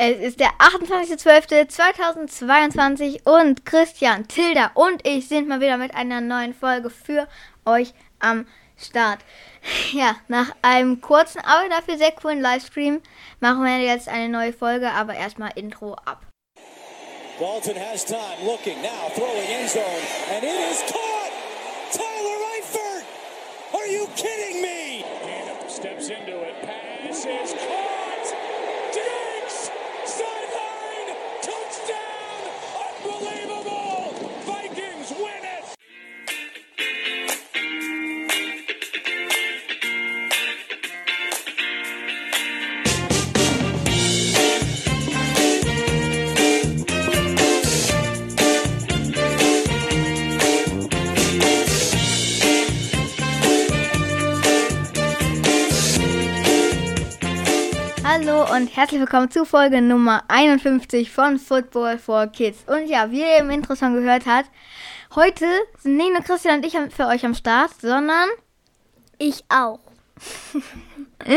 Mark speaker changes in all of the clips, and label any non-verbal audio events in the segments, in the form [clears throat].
Speaker 1: Es ist der 28.12.2022 und Christian, Tilda und ich sind mal wieder mit einer neuen Folge für euch am Start. [laughs] Ja, nach einem kurzen, aber dafür sehr coolen Livestream machen wir jetzt eine neue Folge, aber erstmal Intro ab.
Speaker 2: Dalton has time, looking now, throwing end zone, and it is caught! Tyler Eifert! Are you kidding me? Steps into it, pass is caught!
Speaker 1: Hallo und herzlich willkommen zu Folge Nummer 51 von Football for Kids. Und ja, wie ihr im Intro schon gehört habt, heute sind nicht nur Christian und ich für euch am Start, sondern
Speaker 3: Ich auch. [laughs]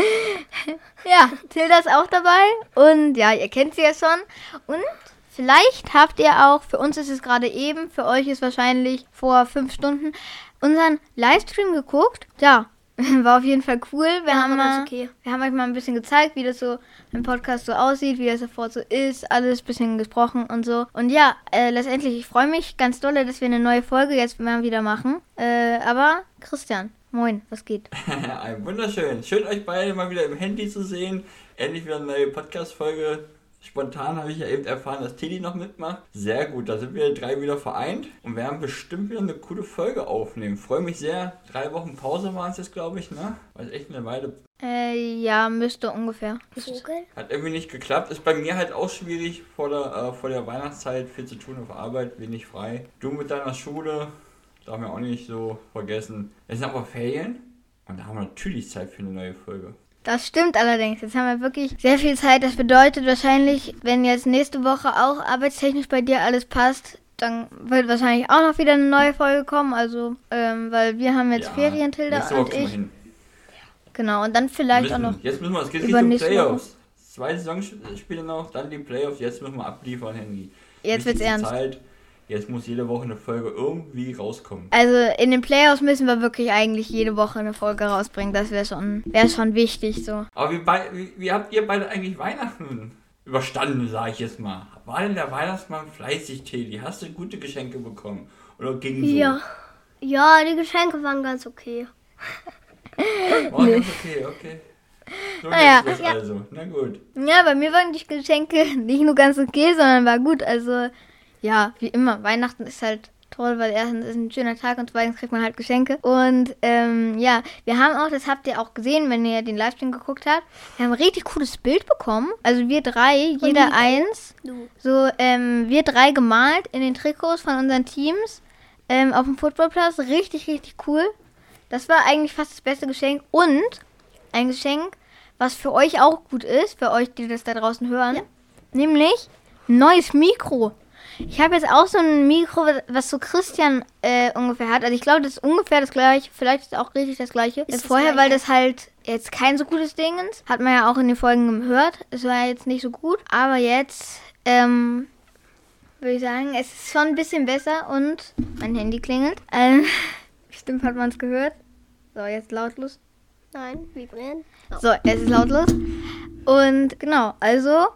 Speaker 1: ja, Tilda ist auch dabei und ja, ihr kennt sie ja schon. Und vielleicht habt ihr auch, für uns ist es gerade eben, für euch ist wahrscheinlich vor fünf Stunden, unseren Livestream geguckt. Ja, [laughs] war auf jeden Fall cool. Wir,
Speaker 3: Ja,
Speaker 1: haben, mal,
Speaker 3: okay.
Speaker 1: wir haben euch mal ein bisschen gezeigt, wie das so im Podcast so aussieht, wie das sofort so ist, alles ein bisschen gesprochen und so. Und ja, äh, letztendlich, ich freue mich ganz dolle, dass wir eine neue Folge jetzt mal wieder machen. Äh, aber Christian, moin, was geht? [laughs]
Speaker 4: Ein wunderschön. Schön, euch beide mal wieder im Handy zu sehen. Endlich wieder eine neue Podcast-Folge. Spontan habe ich ja eben erfahren, dass Teddy noch mitmacht. Sehr gut, da sind wir drei wieder vereint und werden bestimmt wieder eine coole Folge aufnehmen. Freue mich sehr. Drei Wochen Pause waren es jetzt, glaube ich, ne? War echt eine Weile.
Speaker 1: Äh, ja, müsste ungefähr.
Speaker 3: Vogel?
Speaker 4: Hat irgendwie nicht geklappt. Ist bei mir halt auch schwierig vor der, äh, vor der Weihnachtszeit. Viel zu tun auf Arbeit, wenig frei. Du mit deiner Schule, darf man auch nicht so vergessen. Es sind aber Ferien und da haben wir natürlich Zeit für eine neue Folge.
Speaker 1: Das stimmt allerdings. Jetzt haben wir wirklich sehr viel Zeit. Das bedeutet wahrscheinlich, wenn jetzt nächste Woche auch arbeitstechnisch bei dir alles passt, dann wird wahrscheinlich auch noch wieder eine neue Folge kommen. Also, ähm, weil wir haben jetzt
Speaker 4: Ja,
Speaker 1: Ferien, Tilda und ich. Genau, und dann vielleicht
Speaker 4: müssen,
Speaker 1: auch noch.
Speaker 4: Jetzt müssen wir, es geht
Speaker 1: über
Speaker 4: Richtung
Speaker 1: nächste
Speaker 4: Playoffs. Zwei Saisonspiele noch, dann die Playoffs. Jetzt müssen wir abliefern, Handy.
Speaker 1: Jetzt wird's
Speaker 4: Wichtigste
Speaker 1: ernst.
Speaker 4: Zeit. Jetzt muss jede Woche eine Folge irgendwie rauskommen.
Speaker 1: Also in den Playoffs müssen wir wirklich eigentlich jede Woche eine Folge rausbringen. Das wäre schon, wäre schon wichtig so.
Speaker 4: Aber wie, bei, wie, wie habt ihr beide eigentlich Weihnachten überstanden, sage ich jetzt mal? War denn der Weihnachtsmann fleißig, Teddy? Hast du gute Geschenke bekommen? Oder ging so?
Speaker 3: Ja. Ja, die Geschenke waren ganz okay.
Speaker 4: War ganz okay, okay. So
Speaker 1: Naja,
Speaker 4: ist das
Speaker 1: ja.
Speaker 4: also. Na gut.
Speaker 1: Ja, bei mir waren die Geschenke [laughs] nicht nur ganz okay, sondern war gut. Also, ja, wie immer, Weihnachten ist halt toll, weil erstens ist ein schöner Tag und zweitens kriegt man halt Geschenke. Und ähm, ja, wir haben auch, das habt ihr auch gesehen, wenn ihr den Livestream geguckt habt, wir haben ein richtig cooles Bild bekommen. Also wir drei, jeder
Speaker 3: Nico.
Speaker 1: eins.
Speaker 3: Du.
Speaker 1: So, ähm, wir drei gemalt in den Trikots von unseren Teams ähm, auf dem Footballplatz. Richtig, richtig cool. Das war eigentlich fast das beste Geschenk. Und ein Geschenk, was für euch auch gut ist, für euch, die das da draußen hören. Nämlich ein neues Mikro. Ich habe jetzt auch so ein Mikro, was so Christian äh, ungefähr hat. Also ich glaube, das ist ungefähr das gleiche. Vielleicht ist es auch richtig das gleiche.
Speaker 3: Ist das
Speaker 1: vorher,
Speaker 3: gleiche.
Speaker 1: weil das halt jetzt kein so gutes Ding ist. Hat man ja auch in den Folgen gehört. Es war jetzt nicht so gut. Aber jetzt, ähm, würde ich sagen, es ist schon ein bisschen besser und mein Handy klingelt. Ähm, [laughs] bestimmt hat man es gehört. So, jetzt lautlos.
Speaker 3: Nein, vibrieren.
Speaker 1: So, es ist lautlos. Und genau, also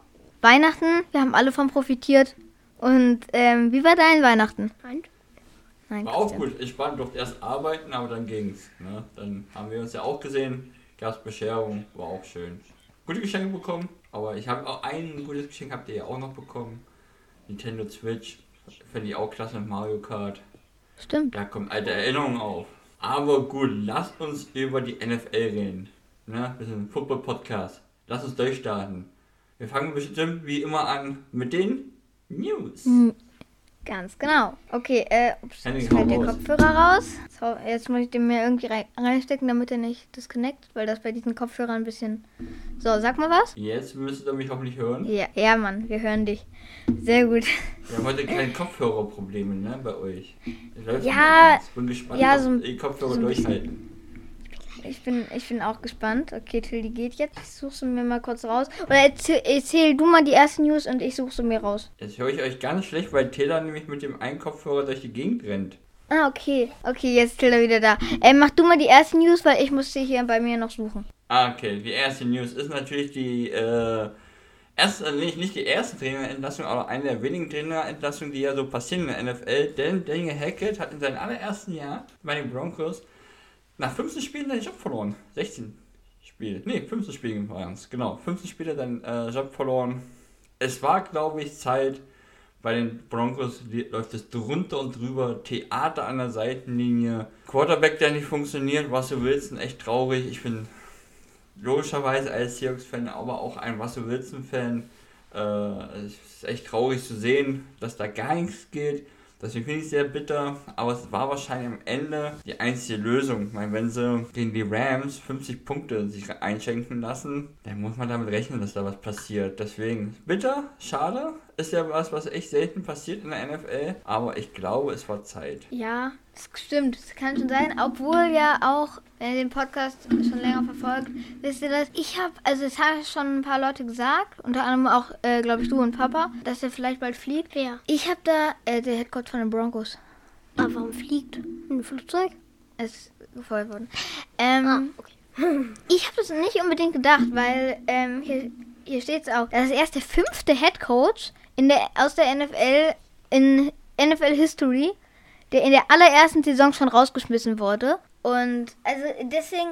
Speaker 1: Weihnachten, wir haben alle von profitiert. Und ähm, wie war dein Weihnachten?
Speaker 3: Nein.
Speaker 1: Nein,
Speaker 4: War auch gut. Ich war durfte erst arbeiten, aber dann ging's. Ne? Dann haben wir uns ja auch gesehen. Gab's Bescherung, war auch schön. Gute Geschenke bekommen, aber ich habe auch ein gutes Geschenk habt ihr ja auch noch bekommen. Nintendo Switch. Fände ich auch klasse mit Mario Kart.
Speaker 1: Stimmt.
Speaker 4: Da kommen alte Erinnerungen auf. Aber gut, lasst uns über die NFL reden. Ne? Wir sind ein Football-Podcast. Lasst uns durchstarten. Wir fangen bestimmt wie immer an mit den News.
Speaker 1: Ganz genau. Okay, äh, ups, jetzt fällt der
Speaker 4: raus.
Speaker 1: Kopfhörer raus. So, jetzt muss ich den mir irgendwie rein, reinstecken, damit er nicht disconnect, weil das bei diesen Kopfhörern ein bisschen. So, sag mal was.
Speaker 4: Jetzt müsstet ihr mich hoffentlich hören.
Speaker 1: Ja, ja, Mann, wir hören dich. Sehr gut.
Speaker 4: Wir haben heute keine Kopfhörerprobleme, ne, bei euch.
Speaker 1: Ja,
Speaker 4: ganz. Bin gespannt,
Speaker 1: ja,
Speaker 4: ob
Speaker 1: so ein-
Speaker 4: die Kopfhörer
Speaker 1: so
Speaker 4: durchhalten.
Speaker 1: Ich bin, ich bin auch gespannt. Okay, Till, die geht jetzt. Ich suche sie mir mal kurz raus. Oder erzähl, erzähl du mal die ersten News und ich suche sie mir raus.
Speaker 4: Jetzt höre ich euch ganz schlecht, weil Taylor nämlich mit dem einen Kopfhörer durch die Gegend rennt.
Speaker 1: Ah, okay. Okay, jetzt ist Tilda wieder da. Äh, mach du mal die ersten News, weil ich muss sie hier bei mir noch suchen.
Speaker 4: Ah, okay. Die erste News ist natürlich die, äh, erste, nicht, nicht die erste Trainerentlassung, aber eine der wenigen Trainerentlassungen, die ja so passieren in der NFL. Denn Daniel Hackett hat in seinem allerersten Jahr bei den Broncos nach 15 Spielen seinen Job verloren. 16 Spiele. Nee, 15 Spiele waren es. Genau, 15 Spiele seinen äh, Job verloren. Es war, glaube ich, Zeit. Bei den Broncos läuft es drunter und drüber. Theater an der Seitenlinie. Quarterback, der nicht funktioniert. Russell Wilson, echt traurig. Ich bin logischerweise als Seahawks-Fan, aber auch ein Russell Wilson-Fan. Äh, es ist echt traurig zu sehen, dass da gar nichts geht. Deswegen finde ich sehr bitter, aber es war wahrscheinlich am Ende die einzige Lösung. Ich meine, wenn sie gegen die Rams 50 Punkte sich einschenken lassen, dann muss man damit rechnen, dass da was passiert. Deswegen bitter, schade, ist ja was, was echt selten passiert in der NFL, aber ich glaube, es war Zeit.
Speaker 1: Ja, das stimmt, das kann schon sein, obwohl ja auch, wenn ihr den Podcast schon länger verfolgt, wisst ihr das, ich habe, also es haben schon ein paar Leute gesagt, unter anderem auch, äh, glaube ich, du und Papa, dass er vielleicht bald fliegt.
Speaker 3: Wer?
Speaker 1: Ich habe da, äh, der Headcoach von den Broncos,
Speaker 3: Aber warum fliegt? Ein Flugzeug?
Speaker 1: ist gefeuert worden. Ähm,
Speaker 3: Ah, okay. [laughs]
Speaker 1: Ich habe das nicht unbedingt gedacht, weil ähm, hier, hier steht es auch. Das ist erst der fünfte Head Coach in der, aus der NFL in NFL History, der in der allerersten Saison schon rausgeschmissen wurde. Und also deswegen,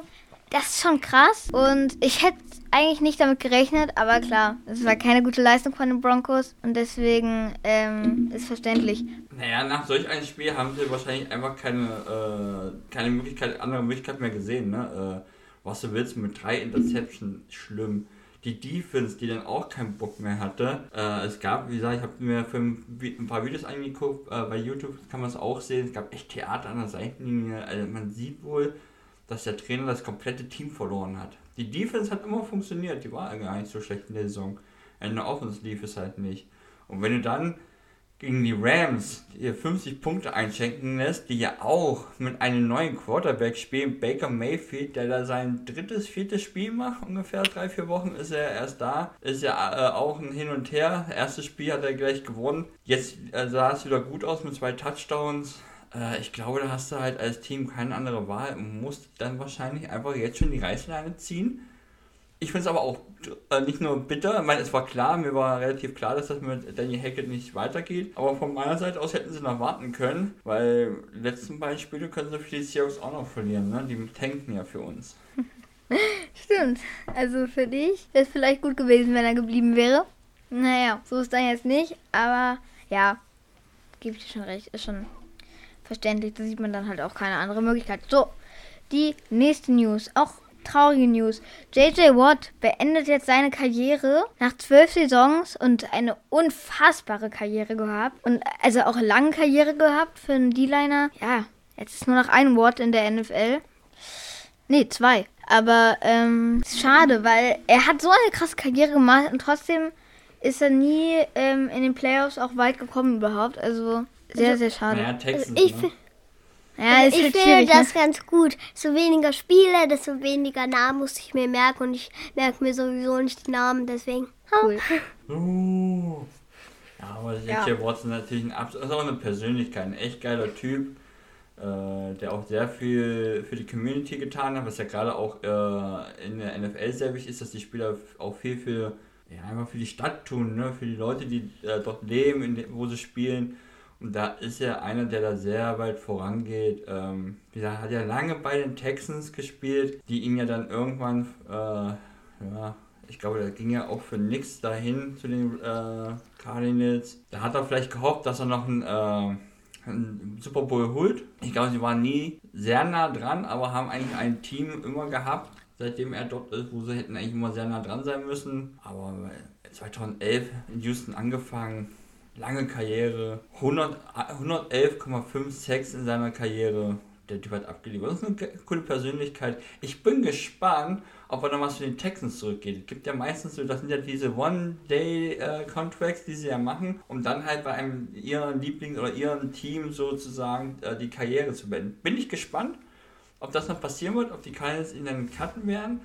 Speaker 1: das ist schon krass. Und ich hätte eigentlich nicht damit gerechnet, aber klar, es war keine gute Leistung von den Broncos und deswegen ähm, ist verständlich.
Speaker 4: Naja, nach solch einem Spiel haben sie wahrscheinlich einfach keine, äh, keine Möglichkeit, andere Möglichkeit mehr gesehen. Ne? Äh, was du willst mit drei Interception, schlimm. Die Defense, die dann auch keinen Bock mehr hatte. Äh, es gab, wie gesagt, ich habe mir für ein, paar Videos angeguckt, äh, bei YouTube kann man es auch sehen. Es gab echt Theater an der Seitenlinie. Also man sieht wohl, dass der Trainer das komplette Team verloren hat. Die Defense hat immer funktioniert, die war gar nicht so schlecht in der Saison. In der Offense lief es halt nicht. Und wenn du dann gegen die Rams dir 50 Punkte einschenken lässt, die ja auch mit einem neuen Quarterback spielen, Baker Mayfield, der da sein drittes, viertes Spiel macht, ungefähr drei, vier Wochen ist er erst da, ist ja äh, auch ein Hin und Her. Erstes Spiel hat er gleich gewonnen. Jetzt äh, sah es wieder gut aus mit zwei Touchdowns. Äh, ich glaube, da hast du halt als Team keine andere Wahl und musst dann wahrscheinlich einfach jetzt schon die Reißleine ziehen. Ich finde es aber auch äh, nicht nur bitter, ich meine, es war klar, mir war relativ klar, dass das mit Danny Hackett nicht weitergeht, aber von meiner Seite aus hätten sie noch warten können, weil letzten beiden Spiele können sie für die Seahawks auch noch verlieren, ne? die tanken ja für uns. [laughs]
Speaker 1: Stimmt. Also für dich wäre es vielleicht gut gewesen, wenn er geblieben wäre. Naja, so ist dann jetzt nicht, aber ja, gebe ich dir schon recht, ist schon verständlich. Da sieht man dann halt auch keine andere Möglichkeit. So, die nächste News, auch traurige News. JJ Watt beendet jetzt seine Karriere nach zwölf Saisons und eine unfassbare Karriere gehabt. Und also auch eine lange Karriere gehabt für einen D-Liner. Ja, jetzt ist nur noch ein Watt in der NFL. Nee, zwei. Aber ähm, ist schade, weil er hat so eine krasse Karriere gemacht und trotzdem ist er nie ähm, in den Playoffs auch weit gekommen überhaupt. Also sehr, sehr schade.
Speaker 4: Naja, Texans,
Speaker 3: Ich,
Speaker 4: ne?
Speaker 1: Ja, ist
Speaker 3: ich
Speaker 1: halt
Speaker 3: finde
Speaker 1: schwierig.
Speaker 3: das
Speaker 1: ne?
Speaker 3: ganz gut. So weniger Spiele, desto weniger Namen muss ich mir merken und ich merke mir sowieso nicht die Namen, deswegen.
Speaker 1: Cool.
Speaker 4: Uh. Ja, aber
Speaker 1: Ja.
Speaker 4: J.J. Watson natürlich ein Abs ist auch eine Persönlichkeit, ein echt geiler Typ, äh, der auch sehr viel für die Community getan hat, was ja gerade auch äh, in der NFL sehr wichtig ist, dass die Spieler auch viel für, ja, einfach für die Stadt tun, ne? für die Leute, die äh, dort leben, wo sie spielen. Und da ist er einer, der da sehr weit vorangeht. Ähm, wie gesagt, hat ja lange bei den Texans gespielt, die ihn ja dann irgendwann, äh, ja, ich glaube, der ging ja auch für nix dahin zu den äh, Cardinals. Da hat er vielleicht gehofft, dass er noch einen, äh, einen Super Bowl holt. Ich glaube, sie waren nie sehr nah dran, aber haben eigentlich ein Team immer gehabt, seitdem er dort ist, wo sie hätten eigentlich immer sehr nah dran sein müssen. Aber 2011 in Houston angefangen, lange Karriere, 100 111,5 Sex in seiner Karriere. Der Typ hat abgeliefert. Das ist eine coole Persönlichkeit. Ich bin gespannt, ob er nochmal zu den Texans zurückgeht. Es gibt ja meistens so, das sind ja diese One-Day-Contracts, die sie ja machen, um dann halt bei einem ihren Liebling oder ihrem Team sozusagen äh, die Karriere zu beenden. Bin ich gespannt, ob das noch passieren wird, ob die Cardinals ihn dann cutten werden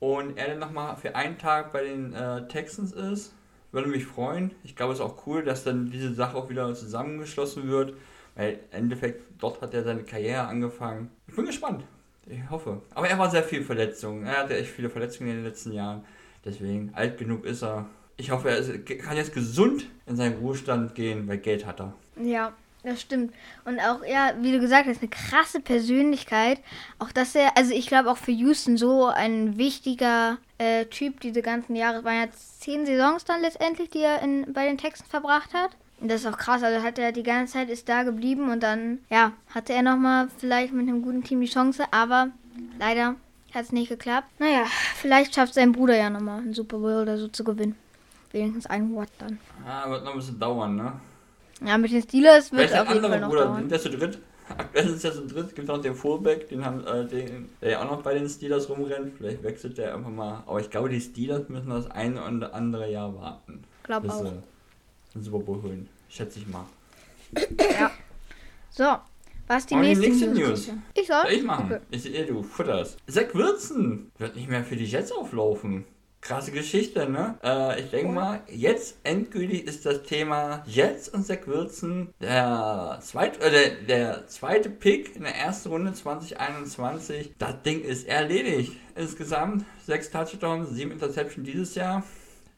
Speaker 4: und er dann nochmal für einen Tag bei den äh, Texans ist. Würde mich freuen. Ich glaube, es ist auch cool, dass dann diese Sache auch wieder zusammengeschlossen wird, weil im Endeffekt dort hat er seine Karriere angefangen. Ich bin gespannt. Ich hoffe. Aber er war sehr viel Verletzungen. Er hatte echt viele Verletzungen in den letzten Jahren. Deswegen, alt genug ist er. Ich hoffe, er kann jetzt gesund in seinen Ruhestand gehen, weil Geld hat er.
Speaker 1: Ja, das stimmt. Und auch, ja, wie du gesagt hast, eine krasse Persönlichkeit. Auch dass er, also ich glaube auch für Houston so ein wichtiger äh, Typ diese ganzen Jahre. Waren jetzt zehn Saisons dann letztendlich, die er in, bei den Texten verbracht hat. Und das ist auch krass. Also hat er die ganze Zeit ist da geblieben und dann, ja, hatte er nochmal vielleicht mit einem guten Team die Chance, aber leider hat es nicht geklappt. Naja, vielleicht schafft sein Bruder ja nochmal einen Super Bowl oder so zu gewinnen. Wenigstens einen Watt dann.
Speaker 4: Ah, wird noch ein bisschen dauern, ne?
Speaker 1: Ja, mit den Steelers wird es auf jeden Fall noch
Speaker 4: Bruder?
Speaker 1: dauern.
Speaker 4: Sind der zu dritt? [laughs] Aktuell ist der zu dritt. Gibt noch den Fullback, den haben, äh, den, der ja auch noch bei den Steelers rumrennt. Vielleicht wechselt der einfach mal. Aber ich glaube, die Steelers müssen das eine oder andere Jahr warten.
Speaker 1: Glaub
Speaker 4: bis
Speaker 1: auch.
Speaker 4: sie den Super Bowl holen. Schätze ich mal.
Speaker 1: So, was die
Speaker 4: Und die
Speaker 1: nächste,
Speaker 4: nächste
Speaker 1: News? Ich soll?
Speaker 4: Soll ich machen?
Speaker 1: Okay.
Speaker 4: Ich sehe, du futterst. Zach Wilson wird nicht mehr für die Jets auflaufen. Krasse Geschichte, ne? Äh, ich denke mal, jetzt endgültig ist das Thema Jets und Zach Wilson der zweite, äh, der, der zweite Pick in der ersten Runde 2021. Das Ding ist erledigt. Insgesamt sechs Touchdowns, sieben Interceptions dieses Jahr.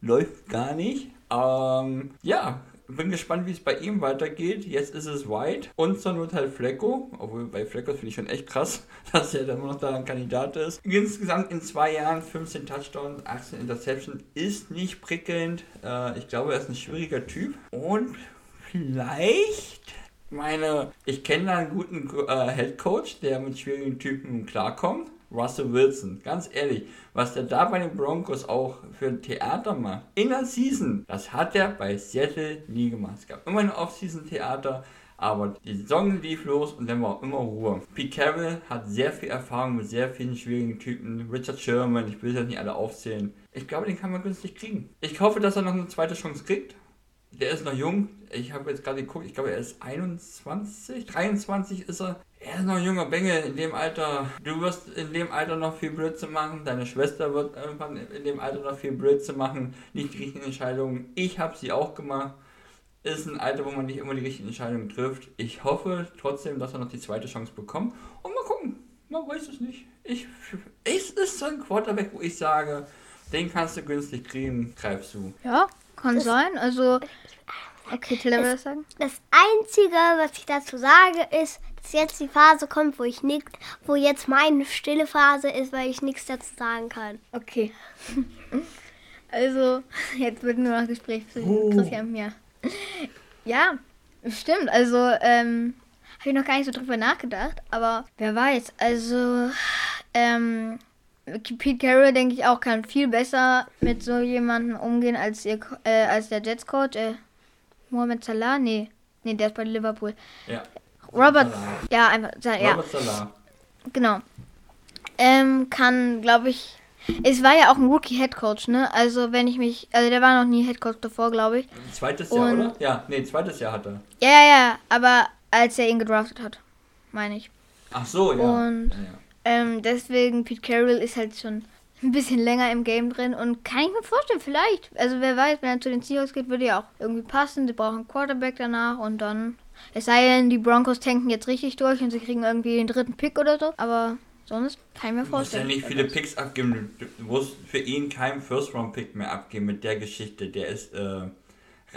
Speaker 4: Läuft gar nicht. Ähm, ja, bin gespannt, wie es bei ihm weitergeht. Jetzt ist es White und zur Not halt Flecko. Obwohl bei Flecko finde ich schon echt krass, [laughs] dass er dann immer noch da ein Kandidat ist. Insgesamt in zwei Jahren 15 Touchdowns, 18 Interceptions ist nicht prickelnd. Äh, ich glaube, er ist ein schwieriger Typ. Und vielleicht meine, ich kenne da einen guten äh, Head Coach, der mit schwierigen Typen klarkommt. Russell Wilson, ganz ehrlich, was der da bei den Broncos auch für ein Theater macht, in der Season, das hat er bei Seattle nie gemacht. Es gab immer ein Off-Season-Theater, aber die Saison lief los und dann war immer Ruhe. Pete Carroll hat sehr viel Erfahrung mit sehr vielen schwierigen Typen. Richard Sherman, ich will jetzt nicht alle aufzählen. Ich glaube, den kann man günstig kriegen. Ich hoffe, dass er noch eine zweite Chance kriegt. Der ist noch jung. Ich habe jetzt gerade geguckt, ich glaube, er ist 21, 23 ist er. Er ist noch ein junger Bengel in dem Alter. Du wirst in dem Alter noch viel Blödsinn machen. Deine Schwester wird irgendwann in dem Alter noch viel Blödsinn machen. Nicht die richtigen Entscheidungen. Ich habe sie auch gemacht. Ist ein Alter, wo man nicht immer die richtigen Entscheidungen trifft. Ich hoffe trotzdem, dass er noch die zweite Chance bekommt. Und mal gucken. Man weiß es nicht. Ich, es ist so ein Quarterback, wo ich sage, den kannst du günstig kriegen. Greifst du.
Speaker 1: Ja, kann sein. Also, okay, Taylor will das sagen?
Speaker 3: Das Einzige, was ich dazu sage, ist, dass jetzt die Phase kommt, wo ich nicht, wo jetzt meine stille Phase ist, weil ich nichts dazu sagen kann.
Speaker 1: Okay. [laughs] Also, jetzt wird nur noch Gespräch zwischen
Speaker 4: Oh.
Speaker 1: Christian und mir. Ja, stimmt. Also, ähm, habe ich noch gar nicht so drüber nachgedacht. Aber wer weiß. Also, ähm, Pete Carroll, denke ich auch, kann viel besser mit so jemandem umgehen als, ihr, äh, als der Jets-Coach. Äh, Mohamed Salah? Nee. Nee, der ist bei Liverpool.
Speaker 4: Ja.
Speaker 1: Robert,
Speaker 4: Salah.
Speaker 1: ja, einfach, ja,
Speaker 4: Robert Salah.
Speaker 1: Genau. Ähm, kann, glaube ich. Es war ja auch ein Rookie-Headcoach, ne? Also, wenn ich mich. Also, der war noch nie Headcoach davor, glaube ich.
Speaker 4: Zweites Jahr,
Speaker 1: Und-
Speaker 4: oder? Ja, nee, zweites Jahr hat er.
Speaker 1: Ja, ja, ja. Aber als er ihn gedraftet hat, meine ich.
Speaker 4: Ach so, ja.
Speaker 1: Und-
Speaker 4: ja, ja.
Speaker 1: Ähm, deswegen, Pete Carroll ist halt schon ein bisschen länger im Game drin und kann ich mir vorstellen, vielleicht. Also, wer weiß, wenn er zu den Seahawks geht, würde ja auch irgendwie passen. Sie brauchen einen Quarterback danach und dann. Es sei denn, die Broncos tanken jetzt richtig durch und sie kriegen irgendwie den dritten Pick oder so. Aber sonst kann ich mir
Speaker 4: Du musst ja
Speaker 1: vorstellen.
Speaker 4: nicht viele Picks abgeben. Du, musst für ihn keinen First-Round-Pick mehr abgeben mit der Geschichte. Der ist äh,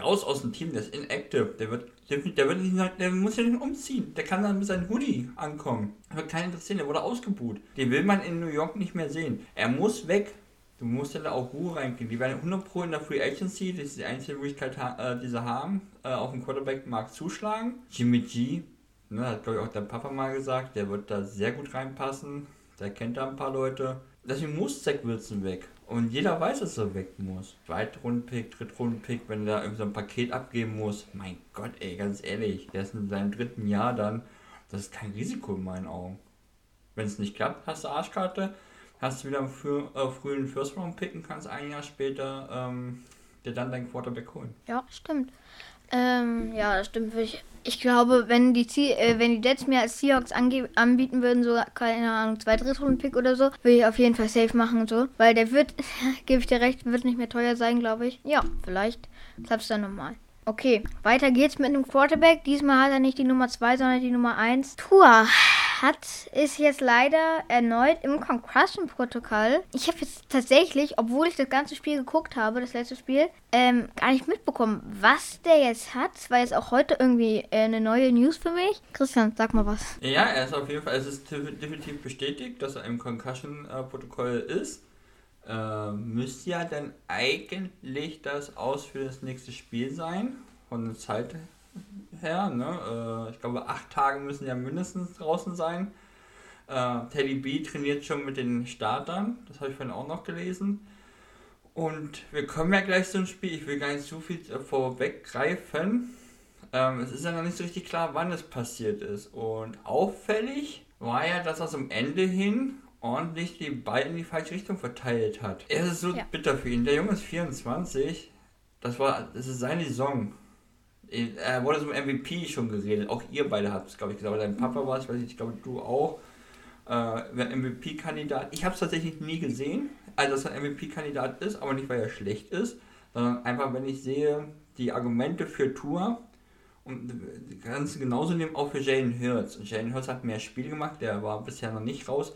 Speaker 4: raus aus dem Team, der ist inactive. Der wird, der, der, wird nicht, der muss ja nicht umziehen. Der kann dann mit seinem Hoodie ankommen. Der wird keinen interessieren, der wurde ausgebuht. Den will man in New York nicht mehr sehen. Er muss weg. Du musst ja da auch Ruhe reinkriegen. Die werden 100 Pro in der Free Agency, das ist die einzige Möglichkeit, äh, die sie haben, äh, auf dem Quarterback-Markt zuschlagen. Jimmy G, ne, hat glaube ich auch der Papa mal gesagt, der wird da sehr gut reinpassen. Der kennt da ein paar Leute. Deswegen muss Zach Wilson weg. Und jeder weiß, dass er weg muss. Zweitrundenpick, Drittrundenpick, wenn der irgendwie so ein Paket abgeben muss. Mein Gott, ey, ganz ehrlich, der ist in seinem dritten Jahr dann. Das ist kein Risiko in meinen Augen. Wenn es nicht klappt, hast du Arschkarte, hast du wieder einen frü äh, frühen First Round picken, kannst ein Jahr später ähm, dir dann deinen Quarterback holen.
Speaker 1: Ja, stimmt. Ähm, ja, das stimmt. Ich, ich glaube, wenn die, äh, wenn die Jets mir als Seahawks anbieten würden, so, keine Ahnung, zwei Drittrunden-Pick oder so, würde ich auf jeden Fall safe machen und so. Weil der wird, [laughs] gebe ich dir recht, wird nicht mehr teuer sein, glaube ich. Ja, vielleicht klappt es dann nochmal. Okay, weiter geht's mit einem Quarterback. Diesmal hat er nicht die Nummer 2, sondern die Nummer 1. Tua hat ist jetzt leider erneut im Concussion-Protokoll. Ich habe jetzt tatsächlich, obwohl ich das ganze Spiel geguckt habe, das letzte Spiel, ähm, gar nicht mitbekommen, was der jetzt hat. Das war jetzt auch heute irgendwie äh, eine neue News für mich. Christian, sag mal was.
Speaker 4: Ja, er ist auf jeden Fall, es ist definitiv bestätigt, dass er im Concussion-Protokoll ist äh, müsste ja dann eigentlich das Aus für das nächste Spiel sein, von der Zeit her. Ne? Äh, ich glaube, acht Tage müssen ja mindestens draußen sein. Äh, Teddy B trainiert schon mit den Startern, das habe ich vorhin auch noch gelesen. Und wir kommen ja gleich zum Spiel, ich will gar nicht zu viel vorweggreifen. Ähm, es ist ja noch nicht so richtig klar, wann es passiert ist. Und auffällig war ja, dass er zum Ende hin ordentlich die Ball in die falsche Richtung verteilt hat. Es ist so ja. bitter für ihn. Der Junge ist 24. Das war, das ist seine Saison. Er wurde zum MVP schon geredet. Auch ihr beide habt es, glaube ich, gesagt. Dein Papa war es, weiß ich, ich glaube, du auch. Äh, MVP-Kandidat. Ich habe es tatsächlich nie gesehen, also dass er MVP-Kandidat ist, aber nicht, weil er schlecht ist, sondern einfach, wenn ich sehe, die Argumente für Tour und ganz genauso nehmen auch für Jalen Hurts. Jalen Hurts hat mehr Spiele gemacht, der war bisher noch nicht raus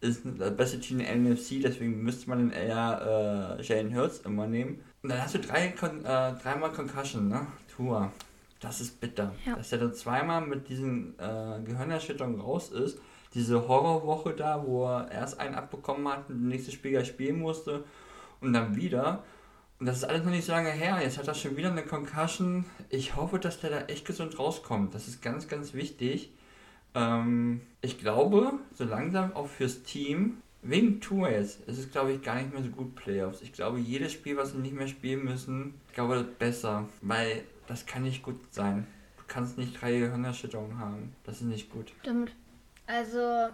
Speaker 4: ist das beste Team in der NFC, deswegen müsste man dann eher äh, Jalen Hurts immer nehmen. Und dann hast du drei, äh, dreimal Concussion, ne? Tour. Das ist bitter. Ja. Dass er dann zweimal mit diesen äh, Gehirnerschütterungen raus ist. Diese Horrorwoche da, wo er erst einen abbekommen hat und das nächste Spiel spielen musste und dann wieder. Und das ist alles noch nicht so lange her. Jetzt hat er schon wieder eine Concussion. Ich hoffe, dass der da echt gesund rauskommt. Das ist ganz, ganz wichtig. Ähm, ich glaube, so langsam auch fürs Team, wegen Tour jetzt, ist es glaube ich gar nicht mehr so gut Playoffs. Ich glaube, jedes Spiel, was sie nicht mehr spielen müssen, ich glaube, das ist besser, weil das kann nicht gut sein. Du kannst nicht drei Gehirnerschütterungen haben. Das ist nicht gut.
Speaker 1: Stimmt. Also,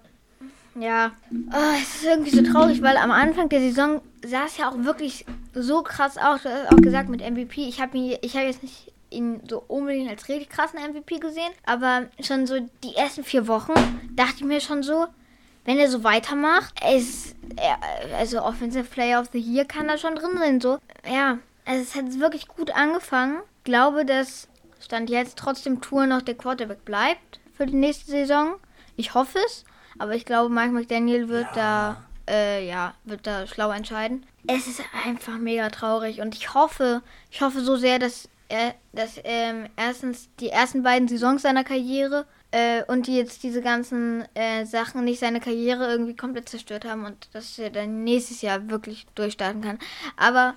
Speaker 1: ja, oh, es ist irgendwie so traurig, weil am Anfang der Saison sah es ja auch wirklich so krass aus. Du hast auch gesagt mit MVP. Ich habe habe jetzt nicht ihn so unbedingt als richtig krassen MVP gesehen. Aber schon so die ersten vier Wochen dachte ich mir schon so, wenn er so weitermacht, ist er, also Offensive Player of the Year kann da schon drin sein. So, ja, also es hat wirklich gut angefangen. Glaube, dass Stand jetzt trotzdem Tour noch der Quarterback bleibt für die nächste Saison. Ich hoffe es, aber ich glaube, Mike McDaniel wird ja. da, äh, ja, wird da schlau entscheiden. Es ist einfach mega traurig und ich hoffe, ich hoffe so sehr, dass er, dass ähm, erstens die ersten beiden Saisons seiner Karriere äh, und die jetzt diese ganzen äh, Sachen nicht seine Karriere irgendwie komplett zerstört haben und dass er dann nächstes Jahr wirklich durchstarten kann. Aber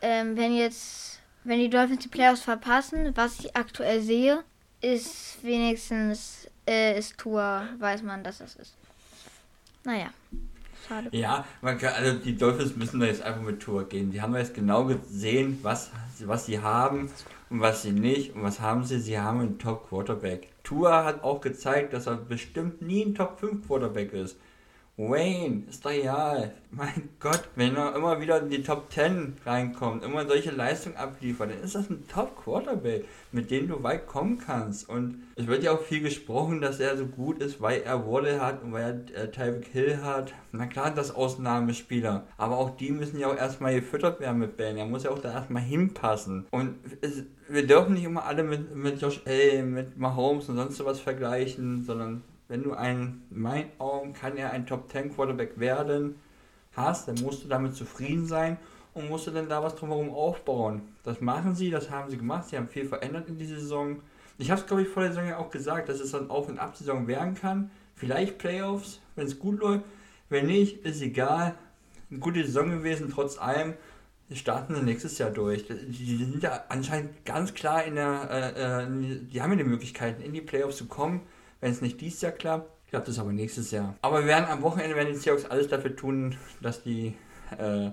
Speaker 1: ähm, wenn jetzt, wenn die Dolphins die Playoffs verpassen, was ich aktuell sehe, ist wenigstens äh, ist Tour, weiß man, dass das ist. Naja.
Speaker 4: Schade. Ja, man kann, also die Dolphins müssen da jetzt einfach mit Tour gehen. Die haben jetzt genau gesehen, was, was sie haben und was sie nicht. Und was haben sie? Sie haben einen Top Quarterback. Tour hat auch gezeigt, dass er bestimmt nie ein Top 5 Quarterback ist. Wayne, ist egal. Mein Gott, wenn er immer wieder in die Top 10 reinkommt, immer solche Leistungen abliefert, dann ist das ein Top Quarterback, mit dem du weit kommen kannst. Und es wird ja auch viel gesprochen, dass er so gut ist, weil er Waddle hat und weil er äh, Tyreek Hill hat. Na klar, das Ausnahmespieler. Aber auch die müssen ja auch erstmal gefüttert werden mit Bällen. Er muss ja auch da erstmal hinpassen. Und es, wir dürfen nicht immer alle mit, mit Josh Allen, mit Mahomes und sonst sowas vergleichen, sondern wenn du einen, in meinen Augen kann er ein Top 10 Quarterback werden, hast, dann musst du damit zufrieden sein und musst du dann da was drumherum aufbauen. Das machen sie, das haben sie gemacht, sie haben viel verändert in dieser Saison. Ich habe es, glaube ich, vor der Saison ja auch gesagt, dass es dann Auf- und Ab-Saison werden kann. Vielleicht Playoffs, wenn es gut läuft. Wenn nicht, ist egal. Eine gute Saison gewesen, trotz allem. Die starten dann nächstes Jahr durch. Die sind ja anscheinend ganz klar in der, äh, äh die haben ja die Möglichkeiten, in die Playoffs zu kommen. Wenn es nicht dieses Jahr klappt, klappt es aber nächstes Jahr. Aber wir werden am Wochenende werden die Seahawks alles dafür tun, dass die äh,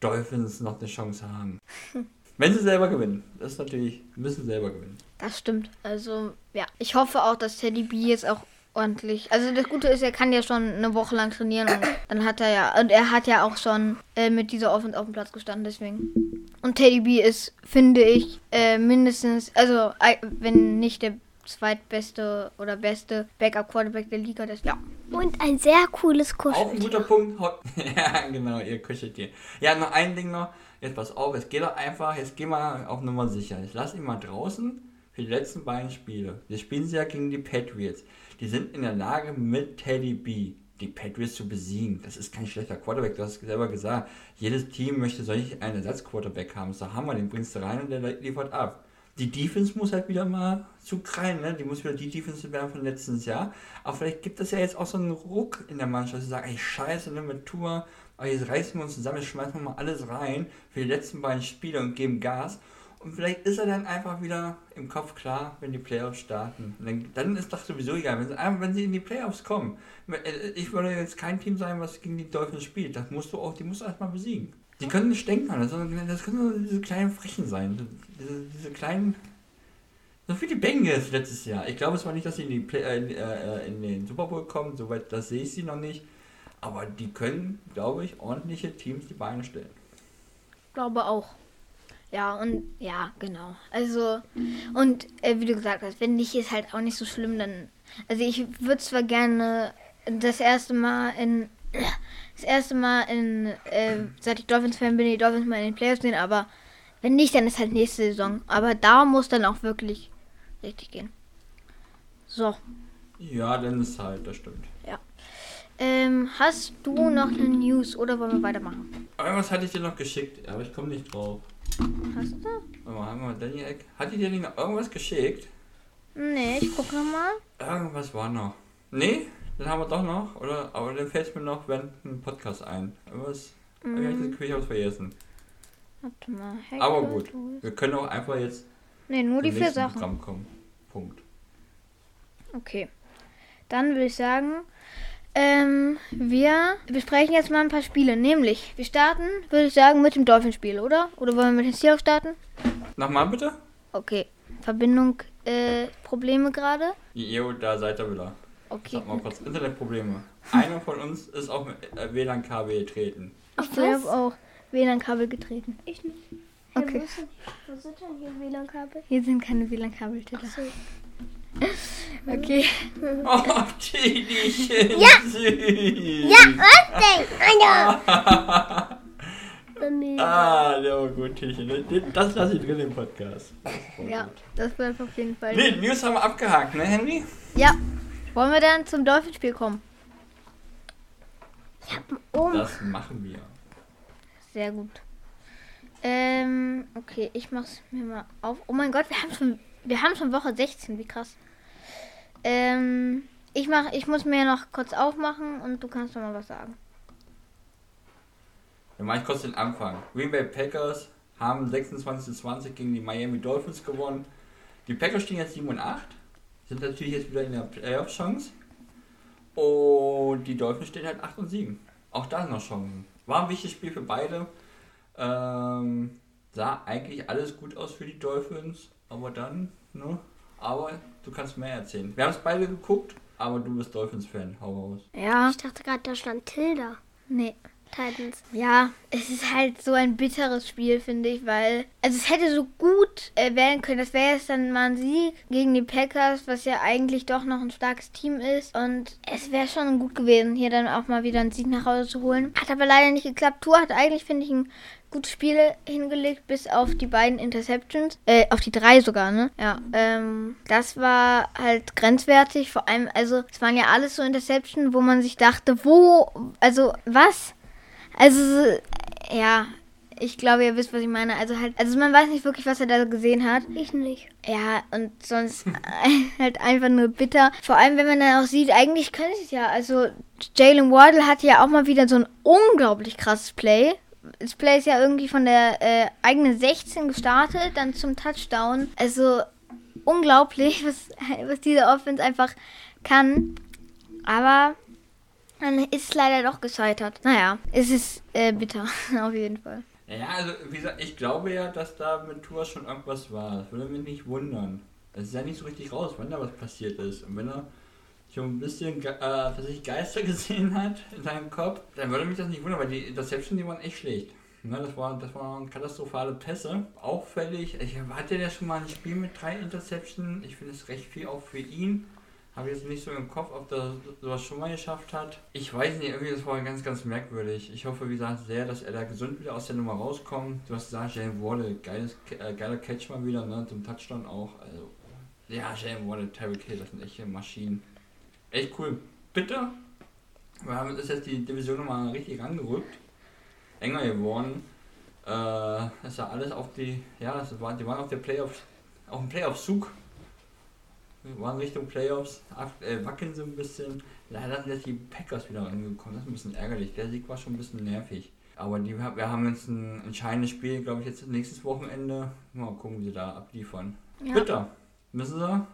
Speaker 4: Dolphins noch eine Chance haben. [laughs] Wenn sie selber gewinnen. Das ist natürlich, müssen selber gewinnen.
Speaker 1: Das stimmt. Also, ja. Ich hoffe auch, dass Teddy B jetzt auch ordentlich. Also das Gute ist, er kann ja schon eine Woche lang trainieren und dann hat er ja, und er hat ja auch schon äh, mit dieser Offense auf dem Platz gestanden, deswegen. Und Teddy B ist, finde ich, äh, mindestens, also äh, wenn nicht der zweitbeste oder beste Backup-Quarterback der Liga, das ja.
Speaker 3: Und ein sehr cooles
Speaker 4: Auch ein
Speaker 3: Kuscheltier.
Speaker 4: guter Punkt. [laughs] ja, genau, ihr Kuscheltier. Ja, noch ein Ding noch. Jetzt pass auf, jetzt geh doch einfach, jetzt geh mal auf Nummer sicher. Jetzt lass ihn mal draußen für die letzten beiden Spiele. Wir spielen sie ja gegen die Patriots. Die sind in der Lage, mit Teddy B die Patriots zu besiegen. Das ist kein schlechter Quarterback, du hast es selber gesagt. Jedes Team möchte solch einen Ersatzquarterback haben. So haben wir, den bringst du rein und der liefert ab. Die Defense muss halt wieder mal zugreifen, ne? Die muss wieder die Defense werden von letztes Jahr. Aber vielleicht gibt es ja jetzt auch so einen Ruck in der Mannschaft, sie sagen, ey, scheiße, ne, mit Tour, aber jetzt reißen wir uns zusammen, jetzt schmeißen wir mal alles rein für die letzten beiden Spiele und geben Gas. Und vielleicht ist er dann einfach wieder im Kopf klar, wenn die Playoffs starten. Dann, dann ist doch sowieso egal, wenn wenn sie in die Playoffs kommen. Ich würde jetzt kein Team sein, was gegen die Dolphins spielt. Das musst du auch, die musst du erstmal besiegen. Die können nicht denken, das, können nur diese kleinen Frechen sein. Diese, diese kleinen. So wie die Bengals letztes Jahr. Ich glaube es war nicht, dass sie in, Play, äh, äh, in den Super Bowl kommen, soweit das sehe ich sie noch nicht. Aber die können, glaube ich, ordentliche Teams die Beine stellen.
Speaker 1: Glaube auch. Ja, und ja, genau. Also, und äh, wie du gesagt hast, wenn nicht, ist halt auch nicht so schlimm, dann. Also ich würde zwar gerne das erste Mal in das erste Mal in, äh, seit ich Dolphins-Fan bin, die Dolphins mal in den Playoffs sehen, aber wenn nicht, dann ist halt nächste Saison. Aber da muss dann auch wirklich richtig gehen. So.
Speaker 4: Ja, dann ist halt, das stimmt.
Speaker 1: Ähm, hast du noch eine News oder wollen wir weitermachen?
Speaker 4: Irgendwas hatte ich dir noch geschickt, aber ich komme nicht drauf.
Speaker 1: Hast du?
Speaker 4: Warte mal, haben wir Daniel Eck. Hat die dir nicht noch irgendwas geschickt?
Speaker 1: Nee, ich guck nochmal.
Speaker 4: Irgendwas war noch. Nee, dann haben wir doch noch. Oder, aber dann fällt mir noch während dem Podcast ein. Irgendwas. Mhm. Ich habe das Gefühl, ich hab's vergessen.
Speaker 1: Warte mal.
Speaker 4: Aber
Speaker 1: Hacker
Speaker 4: gut.
Speaker 1: Tools.
Speaker 4: Wir können auch einfach jetzt
Speaker 1: Nee, nur die vier Sachen.
Speaker 4: Programm kommen. Punkt.
Speaker 1: Okay. Dann würde ich sagen, ähm, wir besprechen jetzt mal ein paar Spiele. Nämlich, wir starten, würde ich sagen, mit dem Dolphinspiel, oder? Oder wollen wir mit den Seahawks starten?
Speaker 4: Nochmal bitte?
Speaker 1: Okay. Verbindung, äh, Probleme gerade?
Speaker 4: Jo, da seid ihr wieder.
Speaker 1: Okay.
Speaker 4: hab mal kurz Internetprobleme. [laughs] Einer von uns ist auf mit WLAN-Kabel getreten.
Speaker 1: Ich habe auch WLAN-Kabel getreten.
Speaker 3: Ich nicht.
Speaker 1: Okay.
Speaker 3: Wo, sind, wo sind denn hier WLAN-Kabel?
Speaker 1: Hier sind keine WLAN-Kabel, Tilla. [laughs] Okay. [laughs]
Speaker 4: Oh, Tillychen,
Speaker 3: Ja.
Speaker 4: süß.
Speaker 3: Ja, was denn?
Speaker 4: Ah, der war gut, Tillychen. Das lasse ich drin im Podcast. Das
Speaker 1: Ja,
Speaker 4: gut.
Speaker 1: das wird auf jeden Fall.
Speaker 4: Nee, News haben wir abgehakt, ne, Henry?
Speaker 1: Ja. Wollen wir dann zum Dolphinspiel kommen?
Speaker 3: Oh,
Speaker 4: Das machen wir.
Speaker 1: Sehr gut. Ähm, okay, ich mach's mir mal auf. Oh mein Gott, wir haben schon, wir haben schon Woche 16, wie krass. Ähm, ich mach, ich muss mir noch kurz aufmachen und du kannst noch mal was sagen.
Speaker 4: Dann mache ich kurz den Anfang. Green Bay Packers haben 26 zu 20 gegen die Miami Dolphins gewonnen. Die Packers stehen jetzt 7 und 8. Sind natürlich jetzt wieder in der Playoff-Chance. Und die Dolphins stehen halt 8 und 7. Auch da sind noch Chancen. War ein wichtiges Spiel für beide. Ähm, sah eigentlich alles gut aus für die Dolphins. Aber dann, ne? Aber du kannst mehr erzählen. Wir haben es beide geguckt, aber du bist Dolphins-Fan. Hau raus.
Speaker 1: Ja,
Speaker 3: ich dachte gerade, da stand Tilda.
Speaker 1: nee.
Speaker 3: Titans.
Speaker 1: Ja, es ist halt so ein bitteres Spiel, finde ich, weil. Also, es hätte so gut äh, werden können. Das wäre jetzt dann mal ein Sieg gegen die Packers, was ja eigentlich doch noch ein starkes Team ist. Und es wäre schon gut gewesen, hier dann auch mal wieder einen Sieg nach Hause zu holen. Hat aber leider nicht geklappt. Tour hat eigentlich, finde ich, ein gutes Spiel hingelegt, bis auf die beiden Interceptions. Äh, auf die drei sogar, ne? Ja. Ähm, das war halt grenzwertig. Vor allem, also, es waren ja alles so Interceptions, wo man sich dachte, wo. Also, was? Also, ja, ich glaube, ihr wisst, was ich meine. Also halt, also man weiß nicht wirklich, was er da gesehen hat.
Speaker 3: Ich nicht.
Speaker 1: Ja, und sonst [laughs] halt einfach nur bitter. Vor allem, wenn man dann auch sieht, eigentlich können sie es ja. Also Jalen Wardle hat ja auch mal wieder so ein unglaublich krasses Play. Das Play ist ja irgendwie von der äh, eigenen 16 gestartet, dann zum Touchdown. Also unglaublich, [laughs] was, was diese Offense einfach kann. Aber dann ist leider doch gescheitert. Naja, es ist äh, bitter, [laughs] auf jeden Fall.
Speaker 4: Ja, also wie gesagt, ich glaube ja, dass da mit Tour schon irgendwas war. Das würde mich nicht wundern. Es ist ja nicht so richtig raus, wann da was passiert ist. Und wenn er schon ein bisschen äh, tatsächlich Geister [laughs] gesehen hat in seinem Kopf, dann würde mich das nicht wundern, weil die Interception, die waren echt schlecht. Ne, das, war, das waren katastrophale Pässe. Auffällig, ich hatte ja schon mal ein Spiel mit drei Interceptions. Ich finde es recht viel auch für ihn. Habe jetzt nicht so im Kopf, ob er sowas schon mal geschafft hat. Ich weiß nicht, irgendwie das war ganz, ganz merkwürdig. Ich hoffe, wie gesagt, sehr, dass er da gesund wieder aus der Nummer rauskommt. Du hast gesagt, Jalen Waddle, geiles, äh, geiler Catch mal wieder, ne, zum Touchdown auch. Also, ja, Jalen Waddle, Terry Hill, das sind echte Maschinen. Echt cool. Bitte. Wir haben uns jetzt die Division nochmal richtig rangerückt. Enger geworden. Äh, ist ja alles auf die, ja, das war, die waren auf der Playoffs, auf dem Playoff-Zug waren Richtung Playoffs, äh, wackeln so ein bisschen. Leider sind jetzt die Packers wieder rangekommen. Das ist ein bisschen ärgerlich. Der Sieg war schon ein bisschen nervig. Aber die, wir haben jetzt ein entscheidendes Spiel, glaube ich, jetzt nächstes Wochenende. Mal gucken, wie sie da abliefern. Ja. Bitte, müssen sie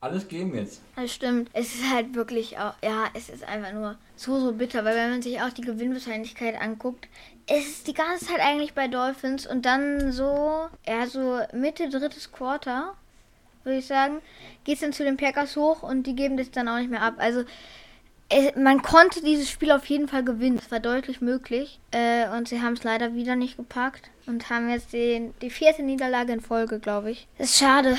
Speaker 4: alles geben jetzt.
Speaker 1: Das stimmt. Es ist halt wirklich auch, ja, es ist einfach nur so, so bitter, weil wenn man sich auch die Gewinnwahrscheinlichkeit anguckt, es ist die ganze Zeit eigentlich bei Dolphins und dann so, ja, so Mitte drittes Quarter würde ich sagen, geht es dann zu den Packers hoch und die geben das dann auch nicht mehr ab. Also es, man konnte dieses Spiel auf jeden Fall gewinnen. Es war deutlich möglich. Äh, und sie haben es leider wieder nicht gepackt und haben jetzt den, die vierte Niederlage in Folge, glaube ich. Das ist schade.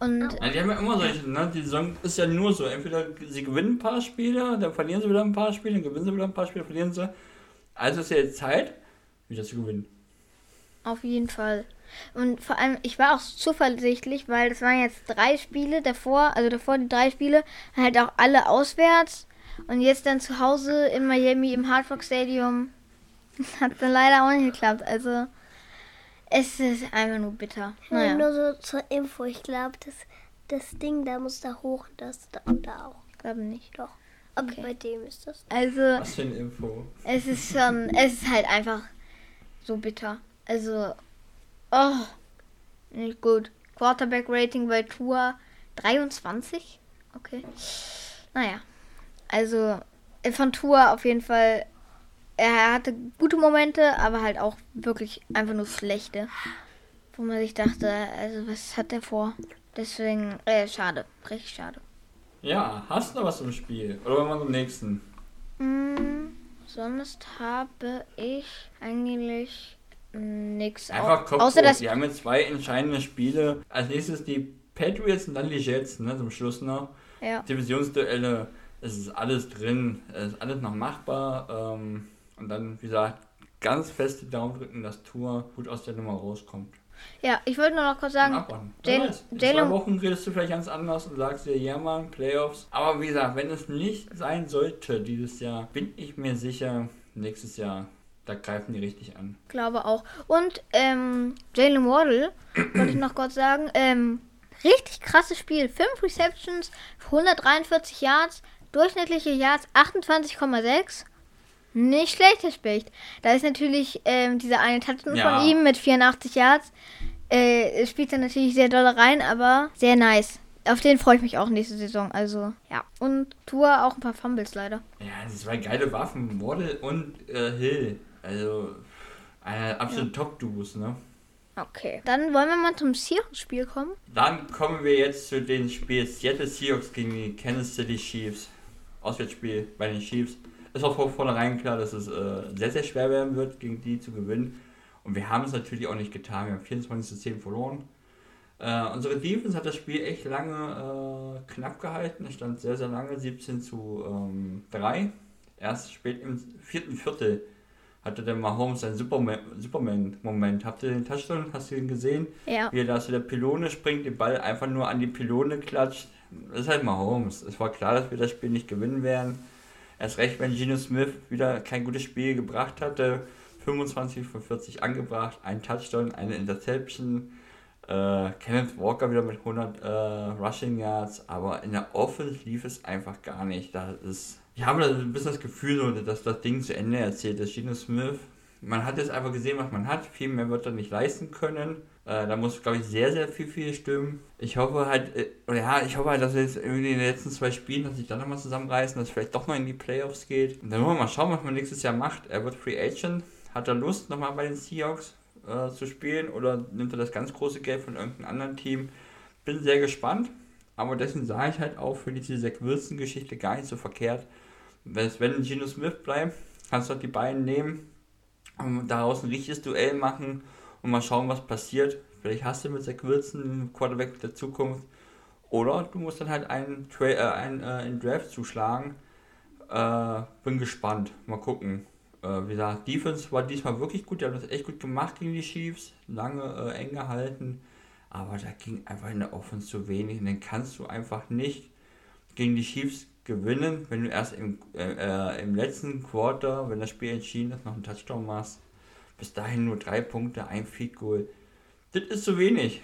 Speaker 1: Und
Speaker 4: ja, die haben ja immer solche, ne? Die Saison ist ja nur so. Entweder sie gewinnen ein paar Spiele, dann verlieren sie wieder ein paar Spiele, dann gewinnen sie wieder ein paar Spiele, verlieren sie. Also ist ja jetzt Zeit, wieder zu gewinnen.
Speaker 1: Auf jeden Fall. Und vor allem, ich war auch zuversichtlich, weil das waren jetzt drei Spiele davor, also davor die drei Spiele, halt auch alle auswärts. Und jetzt dann zu Hause in Miami im Hard Rock Stadium. [laughs] Hat dann leider auch nicht geklappt. Also, es ist einfach nur bitter.
Speaker 3: Naja. Nur so zur Info. Ich glaube, das, das Ding da muss da hoch das da, da auch.
Speaker 1: Ich glaube nicht.
Speaker 3: Doch. Aber okay. bei dem ist das.
Speaker 1: Also.
Speaker 4: Was für eine Info?
Speaker 1: Es ist schon, es ist halt einfach so bitter. Also, Oh, nicht gut. Quarterback-Rating bei Tour 23. Okay. Naja. Also, äh, von Tour auf jeden Fall. Er hatte gute Momente, aber halt auch wirklich einfach nur schlechte. Wo man sich dachte, also was hat der vor? Deswegen, äh, schade. Richtig schade.
Speaker 4: Ja, hast du noch was im Spiel? Oder wollen wir zum nächsten?
Speaker 1: Mm, sonst habe ich eigentlich nix.
Speaker 4: Einfach Kopf Außer dass Die haben jetzt zwei entscheidende Spiele. Als nächstes die Patriots und dann die Jets, ne, zum Schluss noch. Ja. Divisionsduelle, es ist alles drin, es ist alles noch machbar. Ähm, und dann, wie gesagt, ganz fest die Daumen drücken, dass Tour gut aus der Nummer rauskommt.
Speaker 1: Ja, ich wollte nur noch kurz sagen,
Speaker 4: Jalen, in zwei Wochen redest du vielleicht ganz anders und sagst dir, ja man, Playoffs. Aber wie gesagt, wenn es nicht sein sollte dieses Jahr, bin ich mir sicher, nächstes Jahr da greifen die richtig an.
Speaker 1: Glaube auch. Und ähm, Jalen Waddle, wollte ich noch kurz sagen, ähm, richtig krasses Spiel. 5 Receptions, 143 Yards, durchschnittliche Yards 28,6. Nicht schlecht, Herr Specht. Da ist natürlich ähm, dieser eine Touchdown ja. von ihm mit 84 Yards. Äh, spielt er natürlich sehr doll rein, aber sehr nice. Auf den freue ich mich auch nächste Saison. Also, ja. Und Tour auch ein paar Fumbles leider.
Speaker 4: Ja, das zwei geile Waffen. Waddle und äh, Hill. Also, eine absolute ja. Top-Duos, ne?
Speaker 1: Okay. Dann wollen wir mal zum Seahawks-Spiel kommen.
Speaker 4: Dann kommen wir jetzt zu den Spielen Seattle Seahawks gegen die Kansas City Chiefs. Auswärtsspiel bei den Chiefs. Ist auch von vornherein klar, dass es äh, sehr, sehr schwer werden wird, gegen die zu gewinnen. Und wir haben es natürlich auch nicht getan. Wir haben 24 zu 10 verloren. Äh, unsere Defense hat das Spiel echt lange äh, knapp gehalten. Es stand sehr, sehr lange, 17 zu ähm, 3. Erst spät im vierten Viertel hatte der Mahomes einen Superman-Moment. Habt ihr den Touchdown? Hast du ihn gesehen?
Speaker 1: Ja.
Speaker 4: Wie er da zu der Pylone springt, den Ball einfach nur an die Pylone klatscht. Das ist halt Mahomes. Es war klar, dass wir das Spiel nicht gewinnen werden. Erst recht, wenn Geno Smith wieder kein gutes Spiel gebracht hatte. 25 von 40 angebracht, ein Touchdown, eine Interception. Äh, Kenneth Walker wieder mit 100 äh, Rushing Yards, aber in der Offense lief es einfach gar nicht. Da ist ich habe ein bisschen das Gefühl, dass das Ding zu Ende erzählt ist. Gino Smith, man hat jetzt einfach gesehen, was man hat. Viel mehr wird er nicht leisten können. Äh, da muss, glaube ich, sehr, sehr viel, viel stimmen. Ich hoffe halt, äh, oder ja, ich hoffe halt, dass jetzt irgendwie in den letzten zwei Spielen, dass sich dann nochmal zusammenreißen, dass es vielleicht doch noch in die Playoffs geht. Und dann wollen wir mal schauen, was man nächstes Jahr macht. Er wird Free Agent. Hat er Lust, nochmal bei den Seahawks äh, zu spielen oder nimmt er das ganz große Geld von irgendeinem anderen Team? Bin sehr gespannt. Aber deswegen sage ich halt auch für diese Zach Wilson-Geschichte gar nicht so verkehrt. Wenn Gino Smith bleibt, kannst du halt die beiden nehmen und daraus ein richtiges Duell machen und mal schauen, was passiert. Vielleicht hast du mit Zach Wilson einen Quarterback der Zukunft. Oder du musst dann halt einen, Tra äh, einen, äh, einen Draft zuschlagen. Äh, bin gespannt. Mal gucken. Äh, wie gesagt, Defense war diesmal wirklich gut. Die haben das echt gut gemacht gegen die Chiefs. Lange äh, eng gehalten. Aber da ging einfach in der Offense zu wenig. Und dann kannst du einfach nicht gegen die Chiefs gewinnen, wenn du erst im, äh, äh, im letzten Quarter, wenn das Spiel entschieden ist, noch einen Touchdown machst. Bis dahin nur drei Punkte, ein Feed Goal. Das ist zu wenig.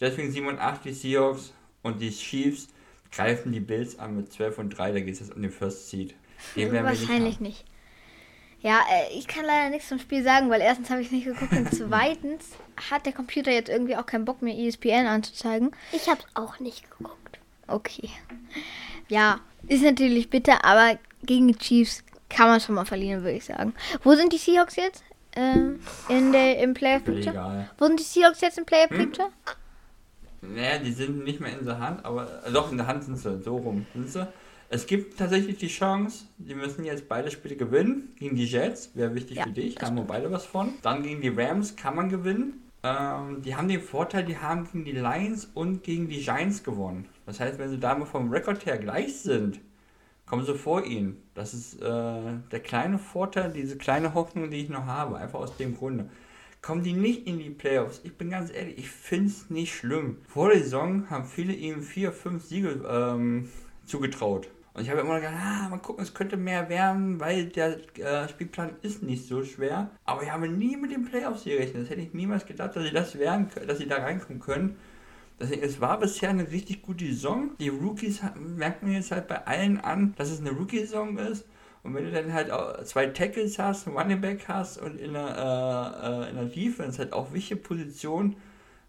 Speaker 4: Deswegen 87 Seahawks und die Chiefs greifen die Bills an mit 12 und 3. Da geht es jetzt um den First Seed.
Speaker 1: Den Wahrscheinlich nicht, nicht. Ja, äh, ich kann leider nichts zum Spiel sagen, weil erstens habe ich es nicht geguckt und [laughs] zweitens hat der Computer jetzt irgendwie auch keinen Bock mehr ESPN anzuzeigen.
Speaker 3: Ich habe es auch nicht geguckt.
Speaker 1: Okay. Ja, ist natürlich bitter, aber gegen die Chiefs kann man schon mal verlieren, würde ich sagen. Wo sind die Seahawks jetzt? Ähm, in der, Im Player Picture? Wo sind die Seahawks jetzt im Player hm? Picture?
Speaker 4: Hm? Naja, die sind nicht mehr in der Hand, aber äh, doch in der Hand sind sie, so rum sind sie. Es gibt tatsächlich die Chance, die müssen jetzt beide Spiele gewinnen. Gegen die Jets, wäre wichtig ja, für dich, haben wir beide was von. Dann gegen die Rams kann man gewinnen. Ähm, die haben den Vorteil, die haben gegen die Lions und gegen die Giants gewonnen. Das heißt, wenn sie da mal vom Rekord her gleich sind, kommen sie vor ihnen. Das ist äh, der kleine Vorteil, diese kleine Hoffnung, die ich noch habe. Einfach aus dem Grunde. Kommen die nicht in die Playoffs? Ich bin ganz ehrlich, ich finde es nicht schlimm. Vor der Saison haben viele ihm vier, fünf Siege ähm, zugetraut. Und ich habe immer gedacht, ah, mal gucken, es könnte mehr werden, weil der äh, Spielplan ist nicht so schwer. Aber ich habe nie mit den Playoffs gerechnet. Das hätte ich niemals gedacht, dass sie das werden, dass sie da reinkommen können. Deswegen, es war bisher eine richtig gute Saison. Die Rookies merkt man jetzt halt bei allen an, dass es eine Rookie-Saison ist. Und wenn du dann halt auch zwei Tackles hast, ein Running Back hast und in der, äh, äh, in der Defense halt auch wichtige Positionen,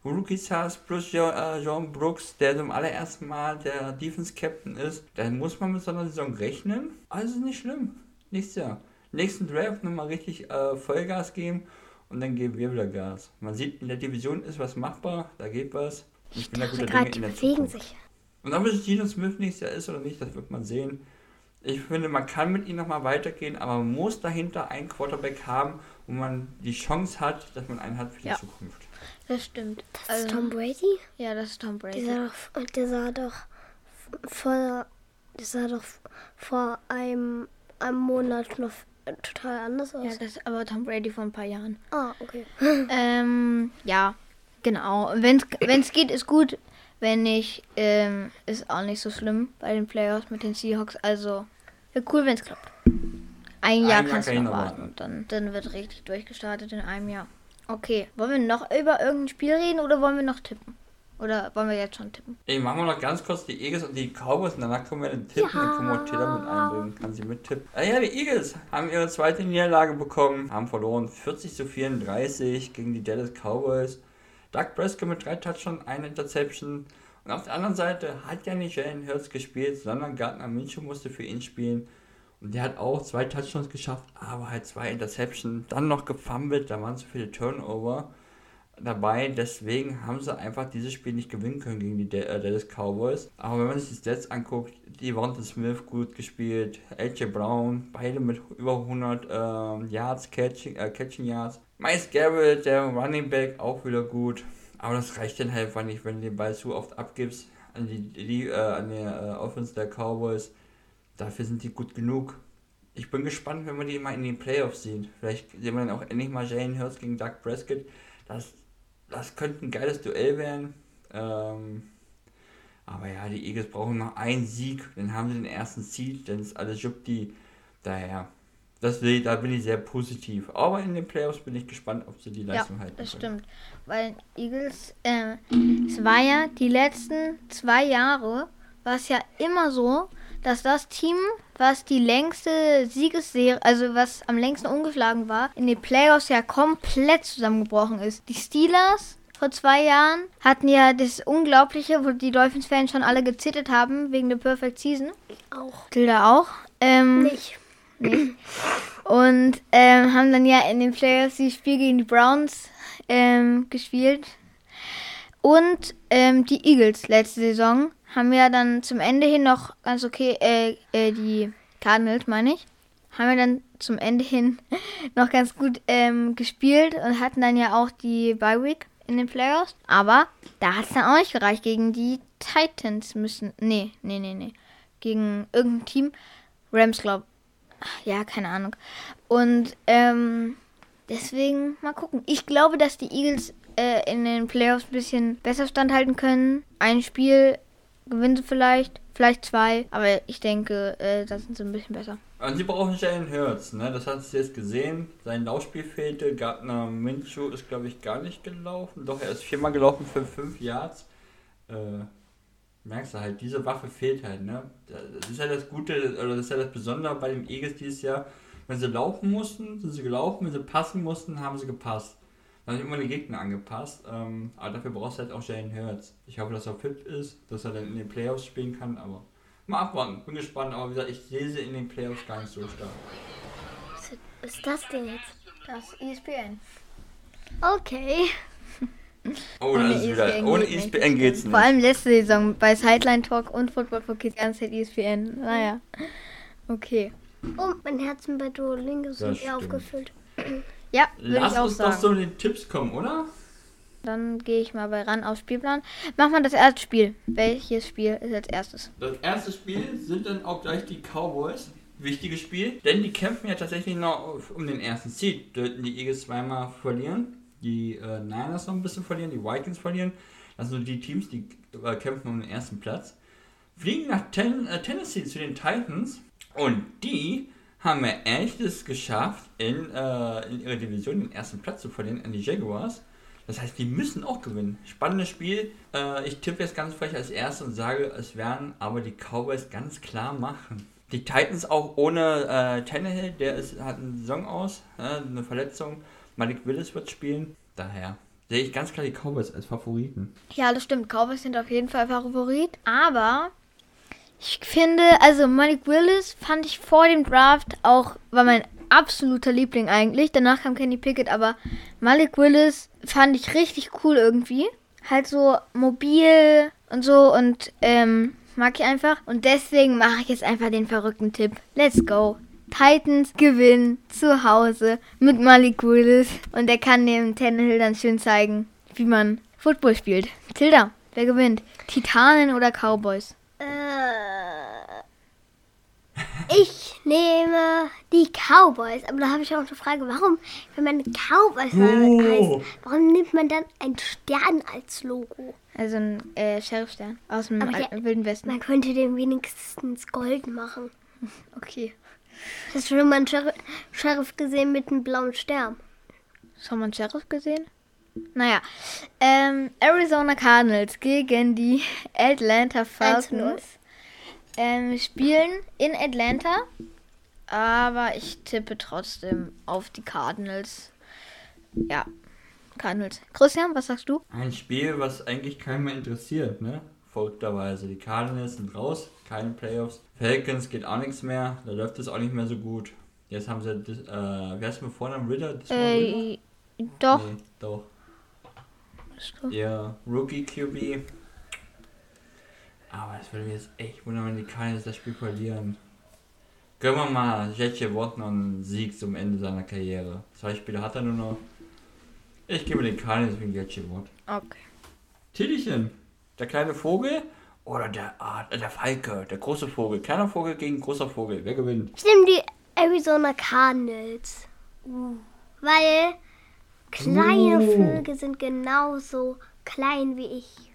Speaker 4: Rookies hast, plus äh, John Brooks, der zum allerersten Mal der Defense Captain ist, dann muss man mit so einer Saison rechnen. Also nicht schlimm. Nächstes Jahr. Nächsten Draft nochmal richtig äh, Vollgas geben und dann geben wir wieder Gas. Man sieht, in der Division ist was machbar, da geht was.
Speaker 3: Ich, ich bin da guter Dinge in der Zukunft. Sich.
Speaker 4: Und ob es Gino Smith nächstes Jahr ist oder nicht, das wird man sehen. Ich finde, man kann mit ihm nochmal weitergehen, aber man muss dahinter einen Quarterback haben, wo man die Chance hat, dass man einen hat für die ja. Zukunft.
Speaker 1: Das stimmt.
Speaker 3: Das also, ist Tom Brady?
Speaker 1: Ja, das ist Tom Brady.
Speaker 3: Der sah doch, der sah doch vor, der sah doch vor einem, einem Monat noch total anders aus.
Speaker 1: Ja, das ist aber Tom Brady vor ein paar Jahren.
Speaker 3: Ah, okay. [laughs]
Speaker 1: ähm, ja, genau. Wenn es geht, ist gut. Wenn nicht, ähm, ist auch nicht so schlimm bei den Playoffs mit den Seahawks. Also, wäre cool, wenn es klappt. Ein Jahr kannst du noch warten und dann, dann wird richtig durchgestartet in einem Jahr. Okay, wollen wir noch über irgendein Spiel reden oder wollen wir noch tippen? Oder wollen wir jetzt schon tippen?
Speaker 4: Ey, machen wir noch ganz kurz die Eagles und die Cowboys und danach können wir den tippen. Ja. Dann können wir Taylor mit einbringen. Kann sie mittippen. Ah ja, die Eagles haben ihre zweite Niederlage bekommen, haben verloren 40 zu 34 gegen die Dallas Cowboys. Doug Prescott mit drei Touchdowns, eine Interception. Und auf der anderen Seite hat ja nicht Jalen Hurts gespielt, sondern Gardner Minshew musste für ihn spielen. Und der hat auch zwei Touchdowns geschafft, aber halt zwei Interceptions. Dann noch gefummelt, da waren zu viele Turnover dabei. Deswegen haben sie einfach dieses Spiel nicht gewinnen können gegen die äh, Dallas Cowboys. Aber wenn man sich die Stats anguckt, die Devonta Smith gut gespielt, AJ Brown, beide mit über 100 äh, Yards, Catching, äh, Catching Yards. Miles Garrett, der Running Back, auch wieder gut. Aber das reicht dann halt einfach nicht, wenn du den Ball zu oft abgibst an die, die äh, an die äh, Offense der Cowboys dafür sind die gut genug. Ich bin gespannt, wenn wir die mal in den Playoffs sehen. Vielleicht sehen wir dann auch endlich mal Jalen Hurts gegen Doug Prescott. Das, das könnte ein geiles Duell werden. Ähm, aber ja, die Eagles brauchen noch einen Sieg, dann haben sie den ersten Seed, dann ist alles Jupti. Daher, das will, da bin ich sehr positiv. Aber in den Playoffs bin ich gespannt, ob sie die Leistung ja, halten.
Speaker 1: Das können. stimmt. Weil Eagles, äh, es war ja die letzten zwei Jahre, war es ja immer so, dass das Team, was die längste Siegesserie, also was am längsten ungeschlagen war, in den Playoffs ja komplett zusammengebrochen ist. Die Steelers vor zwei Jahren hatten ja das Unglaubliche, wo die Dolphins-Fans schon alle gezittert haben wegen der Perfect Season.
Speaker 3: Auch.
Speaker 1: Tilda auch. Ähm,
Speaker 3: nicht.
Speaker 1: nicht. Und ähm, haben dann ja in den Playoffs die Spiel gegen die Browns ähm, gespielt. Und ähm, die Eagles letzte Saison haben ja dann zum Ende hin noch ganz okay, äh, äh, die Cardinals meine ich, haben wir dann zum Ende hin [laughs] noch ganz gut ähm, gespielt und hatten dann ja auch die Bye Week in den Playoffs. Aber da hat es dann auch nicht gereicht gegen die Titans müssen. Nee, nee, nee, nee. Gegen irgendein Team. Rams, glaub. Ja, keine Ahnung. Und ähm, deswegen mal gucken. Ich glaube, dass die Eagles äh, in den Playoffs ein bisschen besser standhalten können. Ein Spiel gewinnen sie vielleicht, vielleicht zwei, aber ich denke, äh, da sind sie ein bisschen besser.
Speaker 4: Und sie brauchen Jalen Hurts, ne? Das hast du jetzt gesehen. Sein Laufspiel fehlte. Gardner Minshew ist, glaube ich, gar nicht gelaufen. Doch, er ist viermal gelaufen für fünf Yards. Äh, merkst du halt, diese Waffe fehlt halt, ne? Das ist ja das Gute, oder das ist ja das Besondere bei den Eagles dieses Jahr. Wenn sie laufen mussten, sind sie gelaufen. Wenn sie passen mussten, haben sie gepasst. Dann haben immer die Gegner angepasst. Ähm, aber dafür brauchst du halt auch Jalen Hurts. Ich hoffe, dass er fit ist, dass er dann in den Playoffs spielen kann, aber mal abwarten. Bin gespannt, aber wie gesagt, ich sehe sie in den Playoffs gar nicht so stark.
Speaker 3: Was ist das denn jetzt?
Speaker 1: Das ESPN.
Speaker 3: Okay.
Speaker 4: Oh, das ist wieder. Ohne
Speaker 1: geht nicht.
Speaker 4: ESPN geht's nicht.
Speaker 1: Vor allem letzte Saison bei Sideline Talk und Football for Kids ganze Zeit ESPN. Naja. Okay.
Speaker 3: Oh, mein Herz bei Duolingo sind aufgefüllt.
Speaker 1: Ja, würde
Speaker 4: Lass
Speaker 1: ich auch
Speaker 4: uns doch
Speaker 1: sagen.
Speaker 4: so in den Tipps kommen, oder?
Speaker 1: Dann gehe ich mal bei ran auf Spielplan. Mach mal das erste Spiel. Welches Spiel ist als erstes?
Speaker 4: Das erste Spiel sind dann auch gleich die Cowboys. Wichtiges Spiel, denn die kämpfen ja tatsächlich noch um den ersten Seed. Sollten die Eagles zweimal verlieren, die äh, Niners noch ein bisschen verlieren, die Vikings verlieren. Das sind so die Teams, die äh, kämpfen um den ersten Platz. Fliegen nach Ten äh, Tennessee zu den Titans und die haben ja echt es geschafft, in, äh, in ihrer Division den ersten Platz zu verlieren an die Jaguars. Das heißt, die müssen auch gewinnen. Spannendes Spiel. Äh, ich tippe jetzt ganz frech als erstes und sage, es werden aber die Cowboys ganz klar machen. Die Titans auch ohne äh, Tannehill, der ist, hat eine Saison aus, äh, eine Verletzung. Malik Willis wird spielen. Daher sehe ich ganz klar die Cowboys als Favoriten.
Speaker 1: Ja, das stimmt. Cowboys sind auf jeden Fall Favorit. Aber ich finde, also Malik Willis fand ich vor dem Draft auch, war mein absoluter Liebling eigentlich. Danach kam Kenny Pickett, aber Malik Willis fand ich richtig cool irgendwie. Halt so mobil und so und ähm, mag ich einfach. Und deswegen mache ich jetzt einfach den verrückten Tipp. Let's go. Titans gewinnen zu Hause mit Malik Willis. Und er kann dem Tannehill dann schön zeigen, wie man Football spielt. Tilda, wer gewinnt? Titanen oder Cowboys?
Speaker 3: Äh, ich nehme die Cowboys. Aber da habe ich auch eine Frage. Warum, wenn man Cowboys
Speaker 4: Oh.
Speaker 3: heißt, warum nimmt man dann einen Stern als Logo?
Speaker 1: Also ein äh, Sheriffstern aus dem
Speaker 3: der-
Speaker 1: alten Wilden Westen.
Speaker 3: Man könnte den wenigstens gold machen. [laughs]
Speaker 1: Okay.
Speaker 3: Hast du schon mal einen Sheriff, Sheriff gesehen mit einem blauen Stern?
Speaker 1: Schon mal einen Sheriff gesehen? Naja. Ähm, Arizona Cardinals gegen die Atlanta
Speaker 3: 1-0.
Speaker 1: Falcons. Ähm, spielen in Atlanta. Aber ich tippe trotzdem auf die Cardinals. Ja. Cardinals. Christian, was sagst du?
Speaker 4: Ein Spiel, was eigentlich keinen mehr interessiert, ne? Verrückterweise. Die Cardinals sind raus, keine Playoffs. Falcons geht auch nichts mehr, da läuft es auch nicht mehr so gut. Jetzt haben sie, das, äh, wer ist mit Vornamen Ritter? Das war Ritter?
Speaker 1: Äh, doch.
Speaker 4: Nee, doch. Ja, Rookie QB. Aber es würde mich jetzt echt wundern, wenn die Cardinals das Spiel verlieren. Gönnen wir mal Jetje Watt noch einen Sieg zum Ende seiner Karriere. Zwei Spiele hat er nur noch. Ich gebe den Cardinals wegen Jetje Watt.
Speaker 1: Okay.
Speaker 4: Titelchen. Der kleine Vogel oder der, ah, der Falke, der große Vogel. Kleiner Vogel gegen großer Vogel. Wer gewinnt?
Speaker 3: Ich nehme die Arizona Cardinals. Weil kleine
Speaker 4: Uh.
Speaker 3: Vögel sind genauso klein wie ich.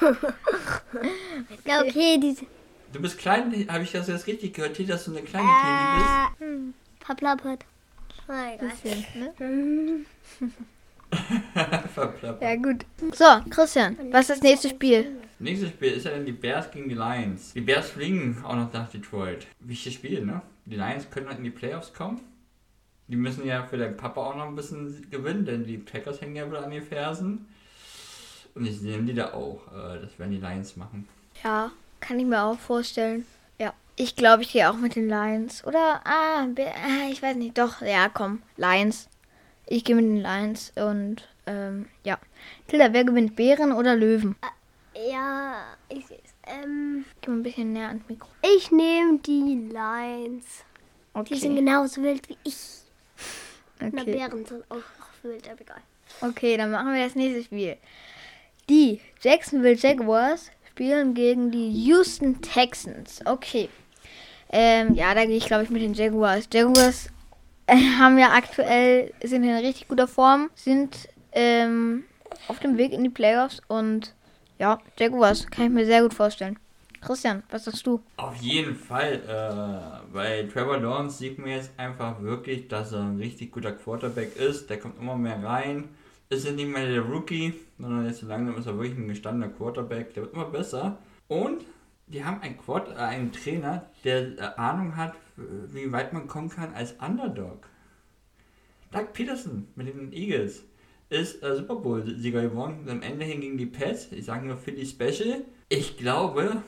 Speaker 3: [laughs] ja, okay, die
Speaker 4: Du bist klein, habe ich das jetzt richtig gehört, hier, dass du eine kleine
Speaker 3: äh, hm, verplappert. Na, egal.
Speaker 1: Bisschen, ne?
Speaker 4: Bist? [laughs] Verplappert.
Speaker 1: Ja, gut. So, Christian, was ist das nächste Spiel?
Speaker 4: Nächstes Spiel ist ja dann die Bears gegen die Lions. Die Bears fliegen auch noch nach Detroit. Wichtiges Spiel, ne? Die Lions können in die Playoffs kommen. Die müssen ja für den Papa auch noch ein bisschen gewinnen, denn die Packers hängen ja wohl an den Fersen. Und ich nehme die da auch. Äh, Das werden die Lions machen.
Speaker 1: Ja, kann ich mir auch vorstellen. Ja, ich glaube, ich gehe auch mit den Lions. Oder, ah, ah, ich weiß nicht. Doch, ja, komm, Lions. Ich gehe mit den Lions und, ähm, ja. Tilda, wer gewinnt, Bären oder Löwen?
Speaker 3: Ja, ich sehe es. Ähm,
Speaker 1: Geh mal ein bisschen näher ans Mikro.
Speaker 3: ich nehme die Lions. Die sind
Speaker 1: Okay.
Speaker 3: genauso wild wie ich. Na,
Speaker 1: Okay.
Speaker 3: Bären sind auch noch wild, aber egal.
Speaker 1: okay, dann machen wir das nächste Spiel. Die Jacksonville Jaguars spielen gegen die Houston Texans. Okay. Ähm, ja, da gehe ich, glaube ich, mit den Jaguars. Jaguars äh, [laughs] haben ja aktuell, sind in richtig guter Form, sind ähm, auf dem Weg in die Playoffs und ja, Jaguars kann ich mir sehr gut vorstellen. Christian, was sagst du?
Speaker 4: Auf jeden Fall. Äh, bei Trevor Lawrence sieht man jetzt einfach wirklich, dass er ein richtig guter Quarterback ist. Der kommt immer mehr rein. Ist ja nicht mehr der Rookie, sondern jetzt so langsam ist er wirklich ein gestandener Quarterback. Der wird immer besser. Und die haben einen, Quart äh, einen Trainer, der äh, Ahnung hat, wie weit man kommen kann als Underdog. Doug Peterson mit den Eagles ist äh, Super Bowl-Sieger geworden. Am Ende hin gegen die Pets. Ich sage nur Philly Special. Ich glaube,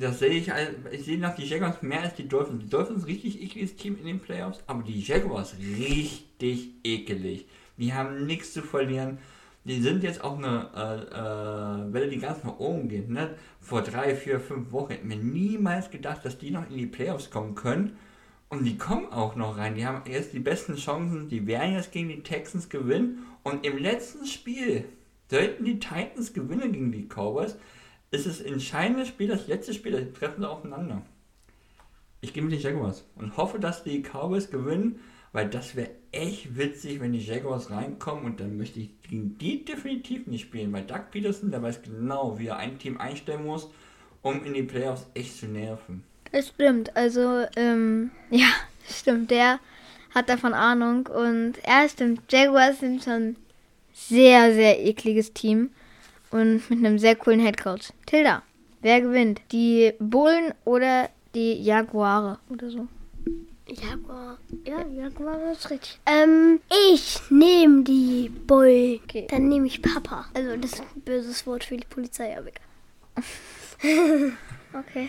Speaker 4: das sehe ich, als- ich sehe nach die Jaguars mehr als die Dolphins. Die Dolphins richtig ekliges Team in den Playoffs, aber die Jaguars richtig ekelig. Die haben nichts zu verlieren. Die sind jetzt auch eine äh, äh, Welle, die ganz nach oben geht. Ne? Vor drei, vier, fünf Wochen hätten wir niemals gedacht, dass die noch in die Playoffs kommen können. Und die kommen auch noch rein. Die haben jetzt die besten Chancen. Die werden jetzt gegen die Texans gewinnen. Und im letzten Spiel, sollten die Titans gewinnen gegen die Cowboys, ist es entscheidende Spiel, das letzte Spiel, die treffen sie aufeinander. Ich gehe mit den Jaguars und hoffe, dass die Cowboys gewinnen, weil das wäre echt witzig, wenn die Jaguars reinkommen und dann möchte ich gegen die definitiv nicht spielen, weil Doug Peterson, der weiß genau, wie er ein Team einstellen muss, um in die Playoffs echt zu nerven.
Speaker 1: Das stimmt. Also, ähm, [laughs] ja, stimmt. Der hat davon Ahnung. Und ja, stimmt. Jaguars sind schon sehr, sehr ekliges Team. Und mit einem sehr coolen Headcoach. Tilda, wer gewinnt? Die Bullen oder die Jaguare oder so?
Speaker 3: Jaguar. Ja, Jaguar ist richtig. Ähm, ich nehme die Bull.
Speaker 1: Okay.
Speaker 3: Dann nehme ich Papa. Also, das ist ein böses Wort für die Polizei, aber egal. [laughs]
Speaker 1: Okay.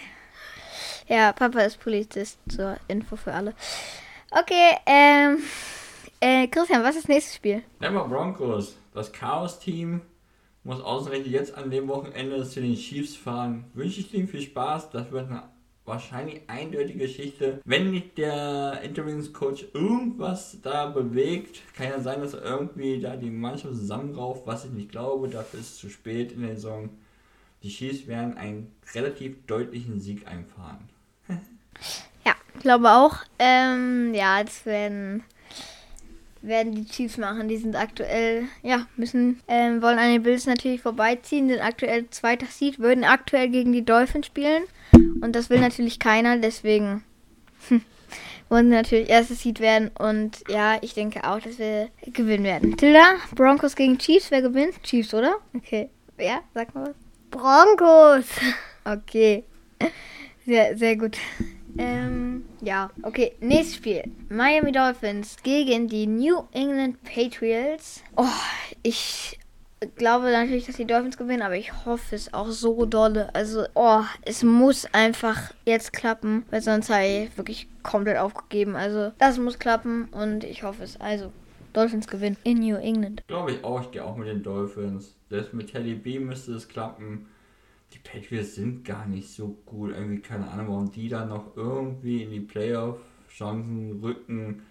Speaker 1: Ja, Papa ist Polizist. Zur Info für alle. Okay, ähm. Äh, Christian, was ist das nächste Spiel?
Speaker 4: Denver Broncos, das Chaos-Team, muss ausgerechnet jetzt an dem Wochenende zu den Chiefs fahren. Wünsche ich ihnen viel Spaß. Das wird eine wahrscheinlich eindeutige Geschichte. Wenn nicht der Interimscoach irgendwas da bewegt, kann ja sein, dass er irgendwie da die Mannschaft zusammenrauft, was ich nicht glaube. Dafür ist es zu spät in der Saison. Die Chiefs werden einen relativ deutlichen Sieg einfahren. [laughs]
Speaker 1: Ja, glaube auch. Ähm, ja, das werden, werden die Chiefs machen. Die sind aktuell, ja, müssen, ähm, wollen an den Bills natürlich vorbeiziehen, sind aktuell zweiter Seed, würden aktuell gegen die Dolphins spielen. Und das will natürlich keiner, deswegen hm, [laughs] wollen sie natürlich erstes Seed werden. Und ja, ich denke auch, dass wir gewinnen werden. Tilda, Broncos gegen Chiefs, wer gewinnt? Chiefs, oder? Okay. Ja, sag mal was.
Speaker 3: Broncos.
Speaker 1: Okay. [laughs] Sehr, sehr gut. Ähm, ja, okay. Nächstes Spiel. Miami Dolphins gegen die New England Patriots. Oh, ich glaube natürlich, dass die Dolphins gewinnen, aber ich hoffe es auch so dolle. Also, oh, es muss einfach jetzt klappen, weil sonst habe ich wirklich komplett aufgegeben. Also, das muss klappen und ich hoffe es. Also, Dolphins gewinnen in New England.
Speaker 4: Glaube ich auch, ich gehe auch mit den Dolphins. Selbst mit Teddy B müsste es klappen. Die Patriots sind gar nicht so gut. Irgendwie keine Ahnung, warum die da noch irgendwie in die Playoff-Chancen rücken.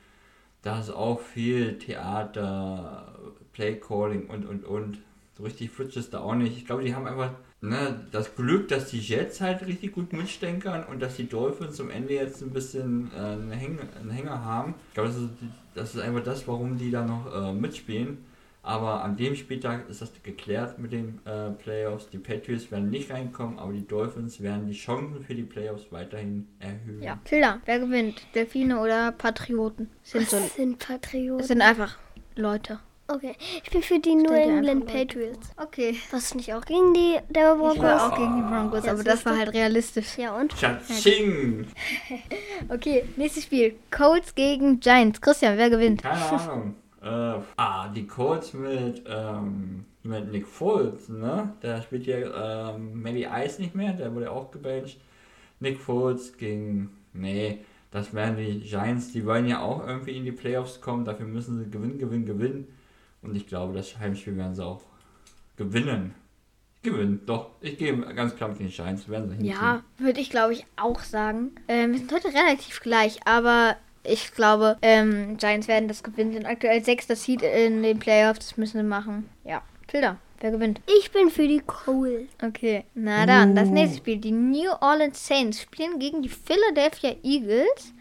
Speaker 4: Da ist auch viel Theater, Playcalling und und und. So richtig flutsch ist da auch nicht. Ich glaube, die haben einfach ne, das Glück, dass die Jets halt richtig gut mitstänkern und dass die Dolphins zum Ende jetzt ein bisschen äh, einen, Hänger, einen Hänger haben. Ich glaube, das ist, das ist einfach das, warum die da noch äh, mitspielen. Aber an dem Spieltag ist das geklärt mit den äh, Playoffs. Die Patriots werden nicht reinkommen, aber die Dolphins werden die Chancen für die Playoffs weiterhin erhöhen.
Speaker 1: Ja. Tilda, wer gewinnt? Delfine oder Patrioten? Sind so,
Speaker 3: Das sind
Speaker 1: das
Speaker 3: Patrioten.
Speaker 1: sind einfach Leute.
Speaker 3: Okay, ich bin für die New England Patriots.
Speaker 1: Okay.
Speaker 3: Was nicht auch gegen die der
Speaker 1: Ich
Speaker 3: Broncos?
Speaker 1: war auch gegen die Broncos,
Speaker 3: Ja,
Speaker 1: aber das war
Speaker 3: du.
Speaker 1: halt realistisch.
Speaker 3: Ja und?
Speaker 4: Tschatsching! [laughs]
Speaker 1: Okay, nächstes Spiel. Colts gegen Giants. Christian, wer gewinnt?
Speaker 4: Keine Ahnung. Äh, ah, die Colts mit, ähm, mit Nick Foles, ne? Der spielt ja ähm, Matty Ice nicht mehr, der wurde auch gebencht. Nick Foles gegen. Nee, das wären die Giants, die wollen ja auch irgendwie in die Playoffs kommen, dafür müssen sie gewinnen, gewinnen, gewinnen. Und ich glaube, das Heimspiel werden sie auch gewinnen. gewinnen. Doch, ich gehe ganz klar mit den Giants. Werden sie hinziehen.
Speaker 1: Ja, würde ich glaube ich auch sagen. Ähm, wir sind heute relativ gleich, aber ich glaube, ähm, Giants werden das gewinnen. Sind aktuell sechster Seed in den Playoffs. Das müssen sie machen. Ja, Tilda, wer gewinnt?
Speaker 3: Ich bin für die Coles.
Speaker 1: Okay, na dann, das nächste Spiel. Die New Orleans Saints spielen gegen die Philadelphia Eagles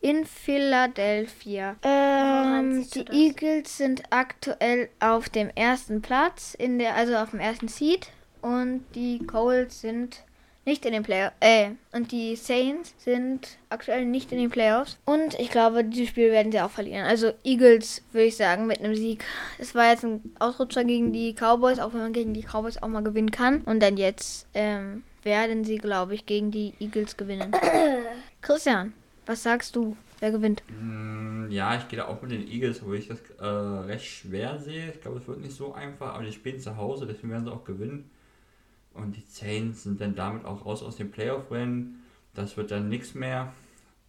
Speaker 1: in Philadelphia. Ähm, die
Speaker 3: das?
Speaker 1: Eagles sind aktuell auf dem ersten Platz, in der, also auf dem ersten Seed. Und die Colts sind nicht in den Playoffs. Äh, und die Saints sind aktuell nicht in den Playoffs. Und ich glaube, dieses Spiel werden sie auch verlieren. Also Eagles, würde ich sagen, mit einem Sieg. Es war jetzt ein Ausrutscher gegen die Cowboys, auch wenn man gegen die Cowboys auch mal gewinnen kann. Und dann jetzt ähm, werden sie, glaube ich, gegen die Eagles gewinnen. [coughs] Christian, was sagst du? Wer gewinnt?
Speaker 4: Mm, Ja, ich gehe da auch mit den Eagles, wo ich das äh, recht schwer sehe. Ich glaube, es wird nicht so einfach, aber die spielen zu Hause, deswegen werden sie auch gewinnen. Und die Saints sind dann damit auch raus aus dem Playoff-Rennen. Das wird dann nichts mehr.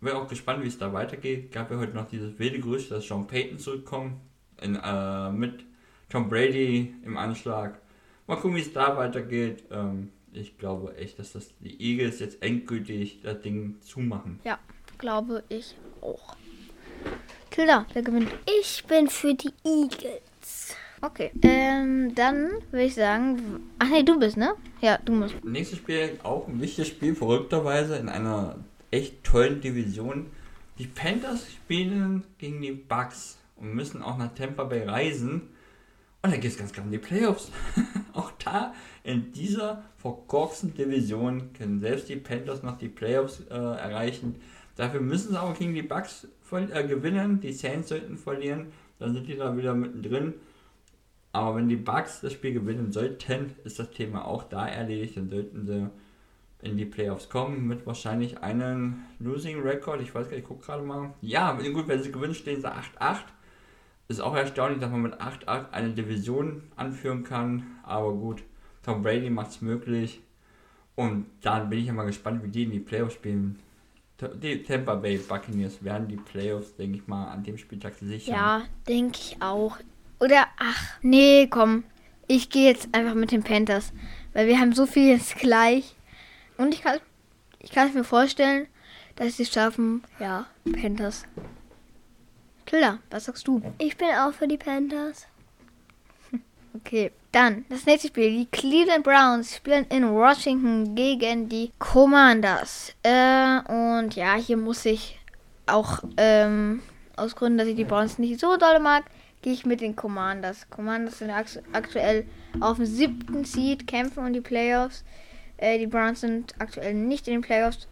Speaker 4: Bin auch gespannt, wie es da weitergeht. Gab ja heute noch dieses wilde Gerücht, dass Sean Payton zurückkommt. In, äh, mit Tom Brady im Anschlag. Mal gucken, wie es da weitergeht. Ähm, ich glaube echt, dass das die Eagles jetzt endgültig das Ding zumachen.
Speaker 1: Ja, glaube ich auch. Tilda, wer gewinnt?
Speaker 3: Ich bin für die Eagles.
Speaker 1: Okay. Ähm, dann würde ich sagen. Ach nee, du bist, ne? Ja, du musst.
Speaker 4: Nächstes Spiel, auch ein wichtiges Spiel, verrückterweise in einer echt tollen Division. Die Panthers spielen gegen die Bucks und müssen auch nach Tampa Bay reisen. Und da geht es ganz klar um die Playoffs. [laughs] auch da in dieser verkorksten Division können selbst die Panthers noch die Playoffs äh, erreichen. Dafür müssen sie auch gegen die Bucks äh, gewinnen. Die Saints sollten verlieren. Dann sind die da wieder mittendrin. Aber wenn die Bucks das Spiel gewinnen sollten, ist das Thema auch da erledigt. Dann sollten sie in die Playoffs kommen mit wahrscheinlich einem Losing Record. Ich weiß gar nicht, ich gucke gerade mal. Ja, gut, wenn sie gewinnen, stehen sie 8-8. Ist auch erstaunlich, dass man mit 8-8 eine Division anführen kann. Aber gut, Tom Brady macht es möglich. Und dann bin ich ja mal gespannt, wie die in die Playoffs spielen. Die Tampa Bay Buccaneers werden die Playoffs, denke ich mal, an dem Spieltag sichern.
Speaker 1: Ja, denke ich auch. Oder, ach, nee, komm. Ich gehe jetzt einfach mit den Panthers. Weil wir haben so viel jetzt gleich. Und ich kann, ich kann es mir vorstellen, dass sie es schaffen. Ja, Panthers. Tilda, was sagst du?
Speaker 3: Ich bin auch für die Panthers. [laughs]
Speaker 1: Okay, dann das nächste Spiel. Die Cleveland Browns spielen in Washington gegen die Commanders. Äh, und ja, hier muss ich auch ähm, aus Gründen, dass ich die Browns nicht so doll mag, gehe ich mit den Commanders. Commanders sind akt aktuell auf dem siebten Seed, kämpfen um die Playoffs. Äh, die Browns sind aktuell nicht in den Playoffs.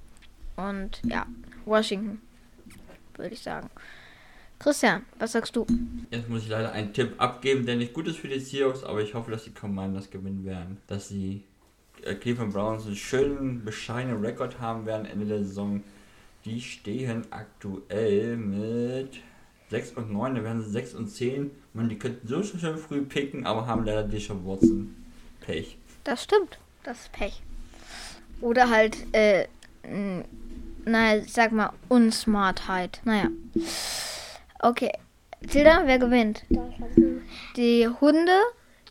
Speaker 1: Und ja, Washington, würde ich sagen. Christian, was sagst du?
Speaker 4: Jetzt muss ich leider einen Tipp abgeben, der nicht gut ist für die Seahawks, aber ich hoffe, dass die Commanders gewinnen werden. Dass die äh, Cleveland Browns einen schönen, bescheidenen Rekord haben werden Ende der Saison. Die stehen aktuell mit 6 und 9, da werden sie 6 und 10. Man, die könnten so schön früh picken, aber haben leider Deshaun Watson. Pech.
Speaker 1: Das stimmt. Das ist Pech. Oder halt, äh, naja, ich sag mal, Unsmartheit. Naja. Okay. Tilda, wer gewinnt? Die Hunde,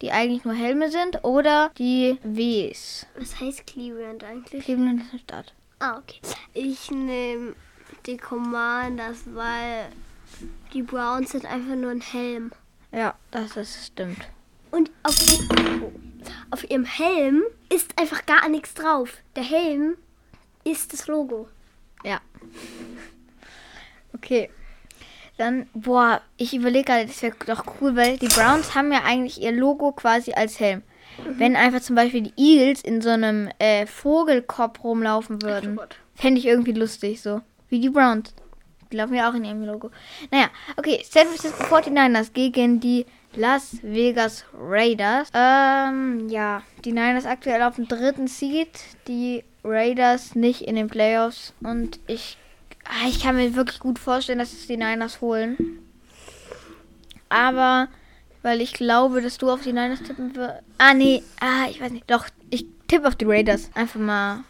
Speaker 1: die eigentlich nur Helme sind, oder die Ws?
Speaker 3: Was heißt Cleveland eigentlich?
Speaker 1: Cleveland ist eine Stadt.
Speaker 3: Ah, okay. Ich nehme die Commanders, weil die Browns sind einfach nur ein Helm.
Speaker 1: Ja, das ist, stimmt.
Speaker 3: Und auf, auf ihrem Helm ist einfach gar nichts drauf. Der Helm ist das Logo.
Speaker 1: Ja. Okay. Dann, boah, ich überlege gerade, das wäre doch cool, weil die Browns haben ja eigentlich ihr Logo quasi als Helm. Wenn einfach zum Beispiel die Eagles in so einem äh, Vogelkopf rumlaufen würden, fände ich irgendwie lustig so. Wie die Browns. Die laufen ja auch in ihrem Logo. Naja, okay, San Francisco 49ers gegen die Las Vegas Raiders. Ähm, ja, die Niners aktuell auf dem dritten Seed, die Raiders nicht in den Playoffs. Und ich, ah, ich kann mir wirklich gut vorstellen, dass es die Niners holen. Aber, weil ich glaube, dass du auf die Niners tippen wirst. Ah, nee, ah, ich weiß nicht. Doch, ich tippe auf die Raiders. Einfach mal,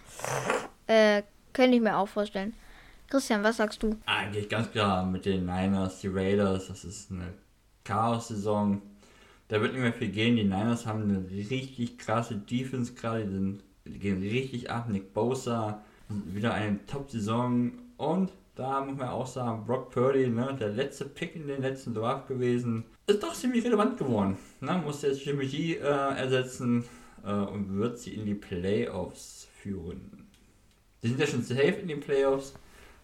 Speaker 1: äh, könnte ich mir auch vorstellen. Christian, was sagst du?
Speaker 4: Eigentlich ganz klar mit den Niners, die Raiders, das ist eine Chaos-Saison. Da wird nicht mehr viel gehen. Die Niners haben eine richtig krasse Defense gerade. Die, sind, die gehen richtig ab. Nick Bosa, wieder eine Top-Saison. Und da muss man auch sagen, Brock Purdy, ne, der letzte Pick in den letzten Draft gewesen, ist doch ziemlich relevant geworden. Ne? Muss jetzt Jimmy G äh, ersetzen äh, und wird sie in die Playoffs führen. Die sind ja schon safe in den Playoffs,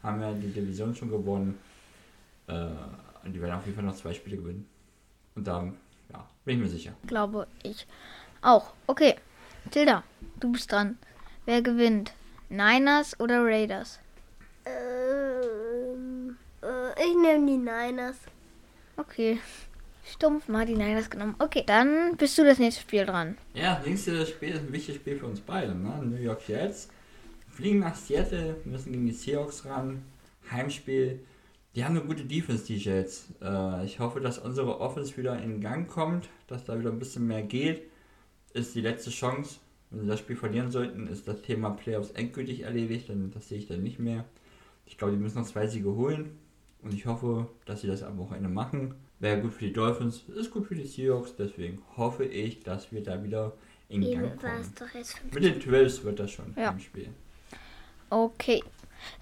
Speaker 4: haben ja die Division schon gewonnen. Äh, und die werden auf jeden Fall noch zwei Spiele gewinnen. Und da, ja, bin ich mir sicher.
Speaker 1: Glaube ich auch. Okay, Tilda, du bist dran. Wer gewinnt? Niners oder Raiders?
Speaker 3: Ähm, äh, ich nehme die Niners.
Speaker 1: Okay. Stumpf mal die Niners genommen. Okay, dann bist du das nächste Spiel dran.
Speaker 4: Ja, das nächste Spiel ist ein wichtiges Spiel für uns beide. Ne? New York Jets fliegen nach Seattle, müssen gegen die Seahawks ran. Heimspiel. Die haben eine gute Defense, die Jets. Äh, ich hoffe, dass unsere Offense wieder in Gang kommt, dass da wieder ein bisschen mehr geht. Ist die letzte Chance. Wenn sie das Spiel verlieren sollten, ist das Thema Playoffs endgültig erledigt. Dann, das sehe ich dann nicht mehr. Ich glaube, die müssen noch zwei Siege holen. Und ich hoffe, dass sie das am Wochenende machen. Wäre gut für die Dolphins, ist gut für die Seahawks. Deswegen hoffe ich, dass wir da wieder in Gang kommen.
Speaker 3: es doch jetzt?
Speaker 4: Mit den 12 wird das schon
Speaker 1: Ja.
Speaker 4: im Spiel.
Speaker 1: Okay.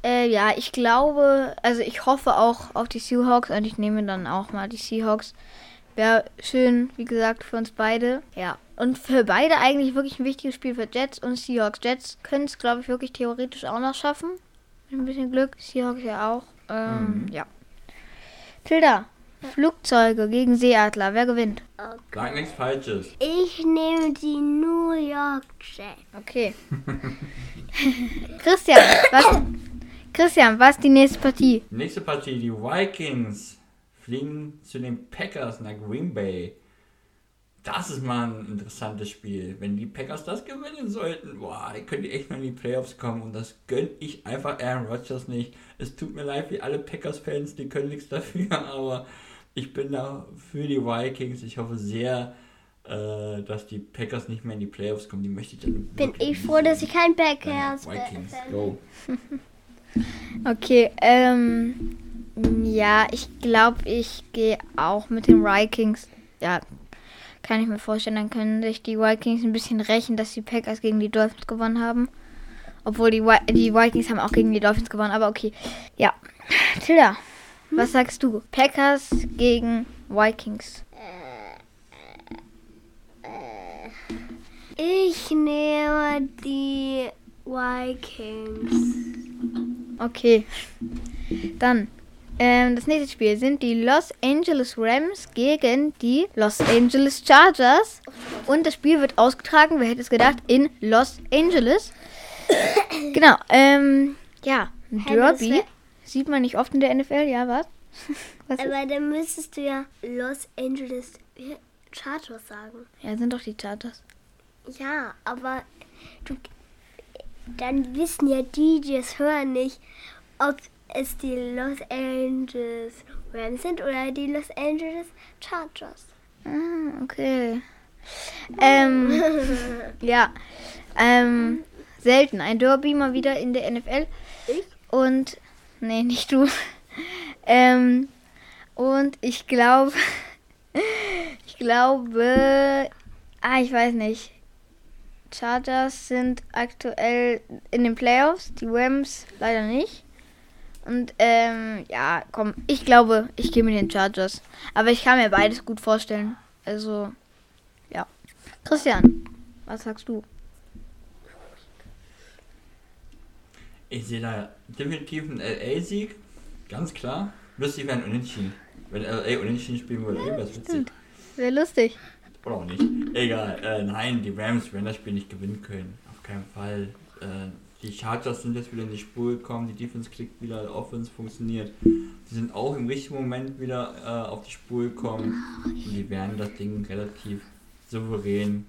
Speaker 1: Äh, ja, ich glaube, also ich hoffe auch auf die Seahawks und ich nehme dann auch mal die Seahawks. Wäre schön, wie gesagt, für uns beide. Ja. Und für beide eigentlich wirklich ein wichtiges Spiel für Jets und Seahawks. Jets können es, glaube ich, wirklich theoretisch auch noch schaffen. Mit ein bisschen Glück. Seahawks ja auch. Ähm, ja. Tilda, Flugzeuge gegen Seeadler. Wer gewinnt?
Speaker 4: Sag nichts Falsches.
Speaker 3: Ich nehme die New York Jets.
Speaker 1: Okay. Christian, was, Christian, was ist die nächste Partie?
Speaker 4: Nächste Partie, die Vikings fliegen zu den Packers nach Green Bay. Das ist mal ein interessantes Spiel. Wenn die Packers das gewinnen sollten, boah, dann können die echt mal in die Playoffs kommen und das gönne ich einfach Aaron Rodgers nicht. Es tut mir leid wie alle Packers-Fans, die können nichts dafür, [laughs] aber ich bin da für die Vikings. Ich hoffe sehr, äh, dass die Packers nicht mehr in die Playoffs kommen. Die möchte ich dann
Speaker 3: Bin ich froh, dass ich kein Packers
Speaker 4: Vikings,
Speaker 3: bin.
Speaker 4: go. [laughs]
Speaker 1: Okay, ähm, ja, ich glaube, ich gehe auch mit den Vikings. Ja, kann ich mir vorstellen, dann können sich die Vikings ein bisschen rächen, dass die Packers gegen die Dolphins gewonnen haben. Obwohl die, Vi die Vikings haben auch gegen die Dolphins gewonnen, aber okay. Ja. [laughs] Tilda, was sagst du? Packers gegen Vikings.
Speaker 3: Ich nehme die Vikings.
Speaker 1: Okay. Dann, ähm, das nächste Spiel sind die Los Angeles Rams gegen die Los Angeles Chargers. Und das Spiel wird ausgetragen, wer hätte es gedacht, in Los Angeles. [coughs] genau, ähm, ja, ein Derby. Sieht man nicht oft in der NFL, ja, was? [laughs] was ist?
Speaker 3: Aber dann müsstest du ja Los Angeles Chargers sagen.
Speaker 1: Ja, sind doch die Chargers.
Speaker 3: Ja, aber du, dann wissen ja die, die es hören, nicht, ob es die Los Angeles Rams sind oder die Los Angeles Chargers.
Speaker 1: Ah, okay. Ähm, [laughs] ja, ähm, selten. Ein Derby mal wieder in der NFL.
Speaker 3: Ich?
Speaker 1: Und, nee, nicht du. Ähm, und ich glaube, [laughs] ich glaube, ah, ich weiß nicht. Chargers sind aktuell in den Playoffs, die Rams leider nicht. Und ähm, ja, komm, ich glaube, ich gehe mit den Chargers. Aber ich kann mir beides gut vorstellen. Also, ja. Christian, was sagst du?
Speaker 4: Ich sehe da definitiv einen LA-Sieg, ganz klar. Lustig wäre ein Unentschieden. Wenn LA Unentschieden spielen würde, eh was witzig.
Speaker 1: Wäre lustig.
Speaker 4: Oder auch nicht. Egal, äh, nein, die Rams werden das Spiel nicht gewinnen können. Auf keinen Fall. Äh, die Chargers sind jetzt wieder in die Spur gekommen, die Defense klickt wieder, die Offense funktioniert. Die sind auch im richtigen Moment wieder äh, auf die Spur gekommen. Und die werden das Ding relativ souverän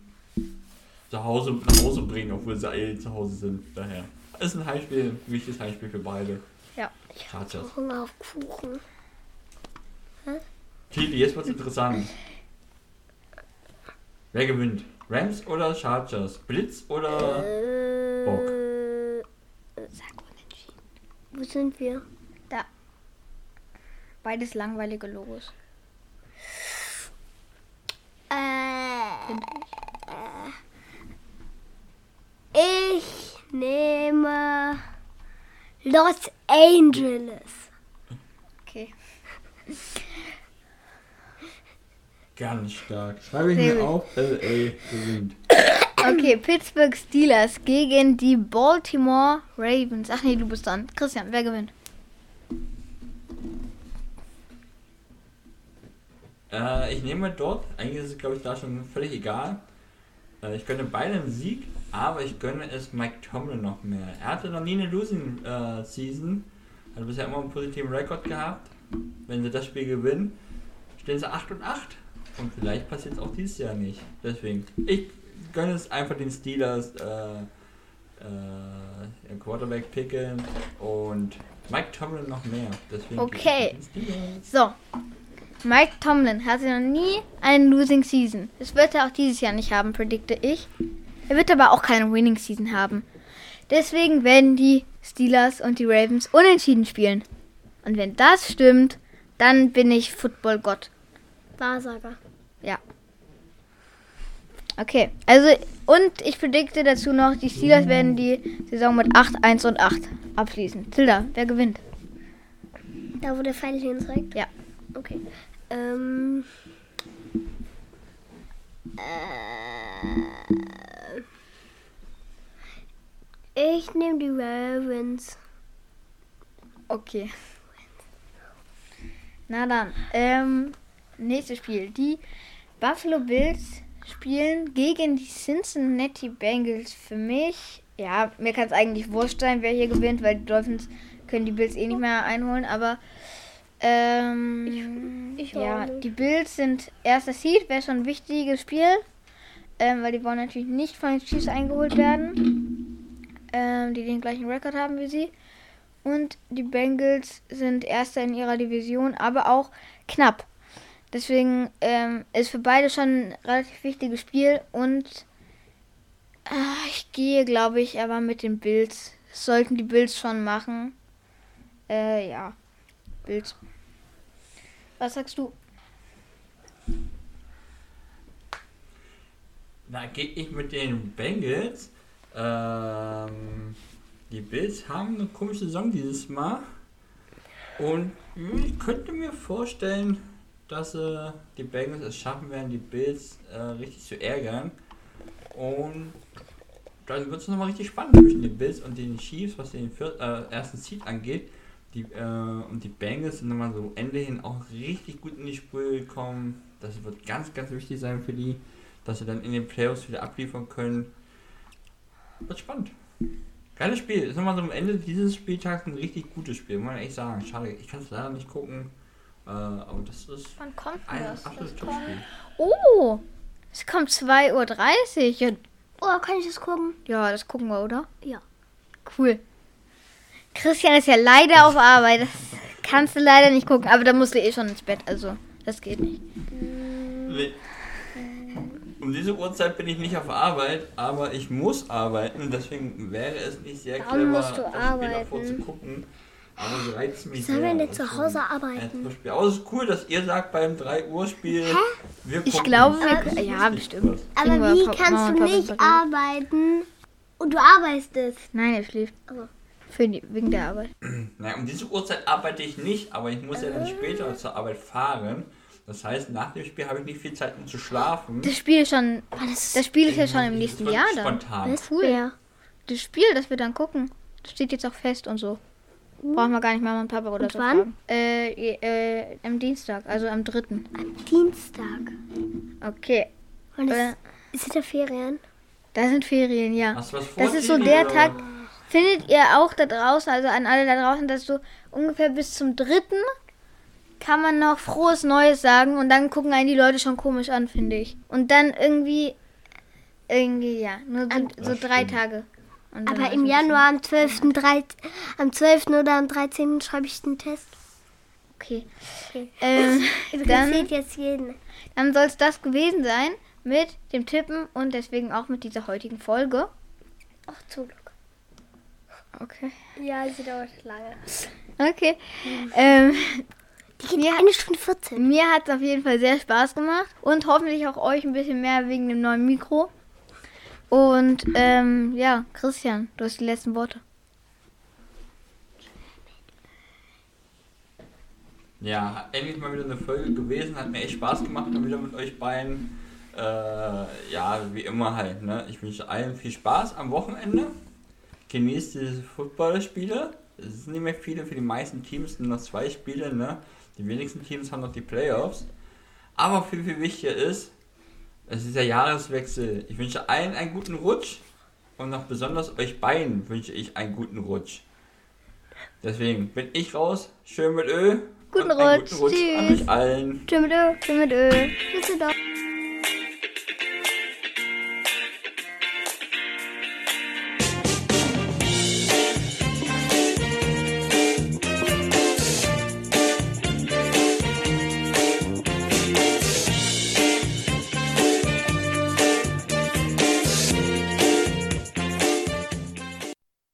Speaker 4: zu Hause, nach Hause bringen, obwohl sie alle zu Hause sind. Daher. Ist ein Heimspiel, ein wichtiges Heimspiel für beide.
Speaker 1: Ja.
Speaker 4: Chargers.
Speaker 3: Hunger auf Kuchen.
Speaker 4: Titi, jetzt wird's interessant. Wer gewinnt? Rams oder Chargers? Blitz oder Bock?
Speaker 1: Sag unentschieden.
Speaker 3: Wo sind wir?
Speaker 1: Da. Beides langweilige Logos. finde ich.
Speaker 3: Ich nehme Los Angeles.
Speaker 1: Okay.
Speaker 4: Ganz stark. Schreibe ich
Speaker 1: Sehr
Speaker 4: mir
Speaker 1: gut.
Speaker 4: auf, LA gewinnt.
Speaker 1: Okay, Pittsburgh Steelers gegen die Baltimore Ravens. Ach nee, du bist dran. Christian, wer gewinnt?
Speaker 4: Äh, ich nehme dort, eigentlich ist es glaube ich da schon völlig egal. Äh, ich gönne beide einen Sieg, aber ich gönne es Mike Tomlin noch mehr. Er hatte noch nie eine Losing äh, Season, hat bisher immer einen positiven Rekord gehabt. Wenn sie das Spiel gewinnen, stehen sie 8 und 8. Und vielleicht passiert es auch dieses Jahr nicht. Deswegen, ich gönne es einfach den Steelers, äh, äh, Quarterback picken und Mike Tomlin noch mehr. Deswegen
Speaker 1: Okay. So. Mike Tomlin hatte noch nie eine Losing Season. Das wird er auch dieses Jahr nicht haben, predikte ich. Er wird aber auch keine Winning Season haben. Deswegen werden die Steelers und die Ravens unentschieden spielen. Und wenn das stimmt, dann bin ich Football-Gott.
Speaker 3: Wahrsager.
Speaker 1: Ja. Okay, also und ich predikte dazu noch, die Steelers werden die Saison mit 8, 1 und 8 abschließen. Tilda, wer gewinnt?
Speaker 3: Da, wo der Pfeil hinzeigt?
Speaker 1: Ja.
Speaker 3: Okay. Ähm. Äh, ich nehme die Ravens.
Speaker 1: Okay. Na dann, ähm, nächstes Spiel. Die Buffalo Bills spielen gegen die Cincinnati Bengals. Für mich, ja, mir kann es eigentlich wurscht sein, wer hier gewinnt, weil die Dolphins können die Bills eh nicht mehr einholen, aber ähm,
Speaker 3: Ich- ich
Speaker 1: ja,
Speaker 3: nicht.
Speaker 1: die Bills sind erster Seed, wäre schon ein wichtiges Spiel, ähm, weil die wollen natürlich nicht von den Chiefs eingeholt werden, ähm, die den gleichen Rekord haben wie sie. Und die Bengals sind erster in ihrer Division, aber auch knapp. Deswegen ähm, ist für beide schon ein relativ wichtiges Spiel und ah, ich gehe, glaube ich, aber mit den Bills. Das sollten die Bills schon machen. Äh, ja. Bills. Was sagst du?
Speaker 4: Da gehe ich mit den Bengals. Ähm, die Bills haben eine komische Saison dieses Mal. Und ich könnte mir vorstellen, dass äh, die Bengals es schaffen werden, die Bills äh, richtig zu ärgern. Und dann wird es nochmal richtig spannend zwischen den Bills und den Chiefs, was den vier, äh, ersten Seed angeht. Die, äh, und die Bengals sind nochmal so Ende hin auch richtig gut in die Spur gekommen. Das wird ganz, ganz wichtig sein für die, dass sie dann in den Playoffs wieder abliefern können. Wird spannend. Geiles Spiel. Ist nochmal so am Ende dieses Spieltags ein richtig gutes Spiel, muss man echt sagen. Schade, ich kann es leider nicht gucken. Äh, aber das ist
Speaker 1: Wann kommt
Speaker 4: ein absolutes Topspiel.
Speaker 1: Oh, es kommt 2.30 Uhr. Ja,
Speaker 3: Oh, kann ich das gucken?
Speaker 1: ja, das gucken wir, oder?
Speaker 3: Ja.
Speaker 1: Cool. Christian ist ja leider auf Arbeit. Das kannst du leider nicht gucken. Aber da musst du eh schon ins Bett. Also, das geht nicht.
Speaker 4: Nee. Um diese Uhrzeit bin ich nicht auf Arbeit, aber ich muss arbeiten. Deswegen wäre es nicht sehr
Speaker 3: Warum
Speaker 4: clever,
Speaker 3: musst du
Speaker 4: das Spiel
Speaker 3: arbeiten?
Speaker 4: davor zu gucken. Aber so reizt mich
Speaker 3: Sollen wir denn zu Hause arbeiten?
Speaker 4: Aber es ist cool, dass ihr sagt beim 3 Uhr Spiel. Wir
Speaker 1: Ich glaube, wir,
Speaker 3: Aber-
Speaker 1: können- ja,
Speaker 4: Nicht
Speaker 1: bestimmt.
Speaker 3: Aber
Speaker 1: wir
Speaker 3: wie kannst
Speaker 1: Mama
Speaker 3: du nicht arbeiten und du arbeitest?
Speaker 1: Nein, er schläft.
Speaker 3: Aber-
Speaker 1: Für die, wegen der Arbeit. [clears throat]
Speaker 4: Naja, um diese Uhrzeit arbeite ich nicht, aber ich muss ja dann später zur Arbeit fahren. Das heißt, nach dem Spiel habe ich nicht viel Zeit, um zu schlafen.
Speaker 1: Das Spiel ist schon. Das Spiel ist ja schon im
Speaker 4: Das
Speaker 1: nächsten Jahr dann.
Speaker 4: Spontan.
Speaker 3: Was?
Speaker 1: Cool.
Speaker 3: Wer?
Speaker 1: Das Spiel, das wir dann gucken, das steht jetzt auch fest und so. Brauchen wir gar nicht Mama und Papa oder
Speaker 3: Und
Speaker 1: so
Speaker 3: wann?
Speaker 1: fragen. Äh, äh, am Dienstag, also am 3.
Speaker 3: Dienstag.
Speaker 1: Okay.
Speaker 3: Und
Speaker 1: Äh,
Speaker 3: es, ist es der Ferien?
Speaker 1: da sind Ferien, ja.
Speaker 4: Hast du was vor?
Speaker 1: Das ist so der
Speaker 4: oder?
Speaker 1: Tag. Findet ihr auch da draußen, also an alle da draußen, dass so ungefähr bis zum 3. kann man noch frohes Neues sagen und dann gucken einen die Leute schon komisch an, finde ich. Und dann irgendwie, irgendwie, ja, nur so, so drei
Speaker 4: stimmt.
Speaker 1: Tage.
Speaker 3: Aber im Januar am 12. 13, am 12. oder am 13. schreibe ich den Test.
Speaker 1: Okay.
Speaker 3: Okay.
Speaker 1: Ähm, [laughs] dann
Speaker 3: Interessiert jetzt jeden.
Speaker 1: dann soll es das gewesen sein mit dem Tippen und deswegen auch mit dieser heutigen Folge.
Speaker 3: Ach, zum Glück.
Speaker 1: Okay.
Speaker 3: Ja, sie dauert lange.
Speaker 1: Okay. Ähm,
Speaker 3: Die geht
Speaker 1: Mir-
Speaker 3: eine Stunde 14.
Speaker 1: Mir hat es auf jeden Fall sehr Spaß gemacht und hoffentlich auch euch ein bisschen mehr wegen dem neuen Mikro. Und ähm, ja, Christian, du hast die letzten Worte.
Speaker 4: Ja, endlich mal wieder eine Folge gewesen. Hat mir echt Spaß gemacht, mal wieder mit euch beiden. Äh, ja, wie immer halt. Ne? Ich wünsche allen viel Spaß am Wochenende. Genießt diese Footballspiele. Es sind nicht mehr viele, für die meisten Teams sind noch zwei Spiele. Ne? Die wenigsten Teams haben noch die Playoffs. Aber viel, viel wichtiger ist, es ist der Jahreswechsel. Ich wünsche allen einen guten Rutsch. Und noch besonders euch beiden wünsche ich einen guten Rutsch. Deswegen bin ich raus. Schön mit Öl.
Speaker 1: Guten Rutsch.
Speaker 4: Guten Rutsch an
Speaker 1: Tschüss.
Speaker 4: euch allen.
Speaker 1: Tschüss mit Ö. Tschüss mit Ö.
Speaker 3: Bis dann.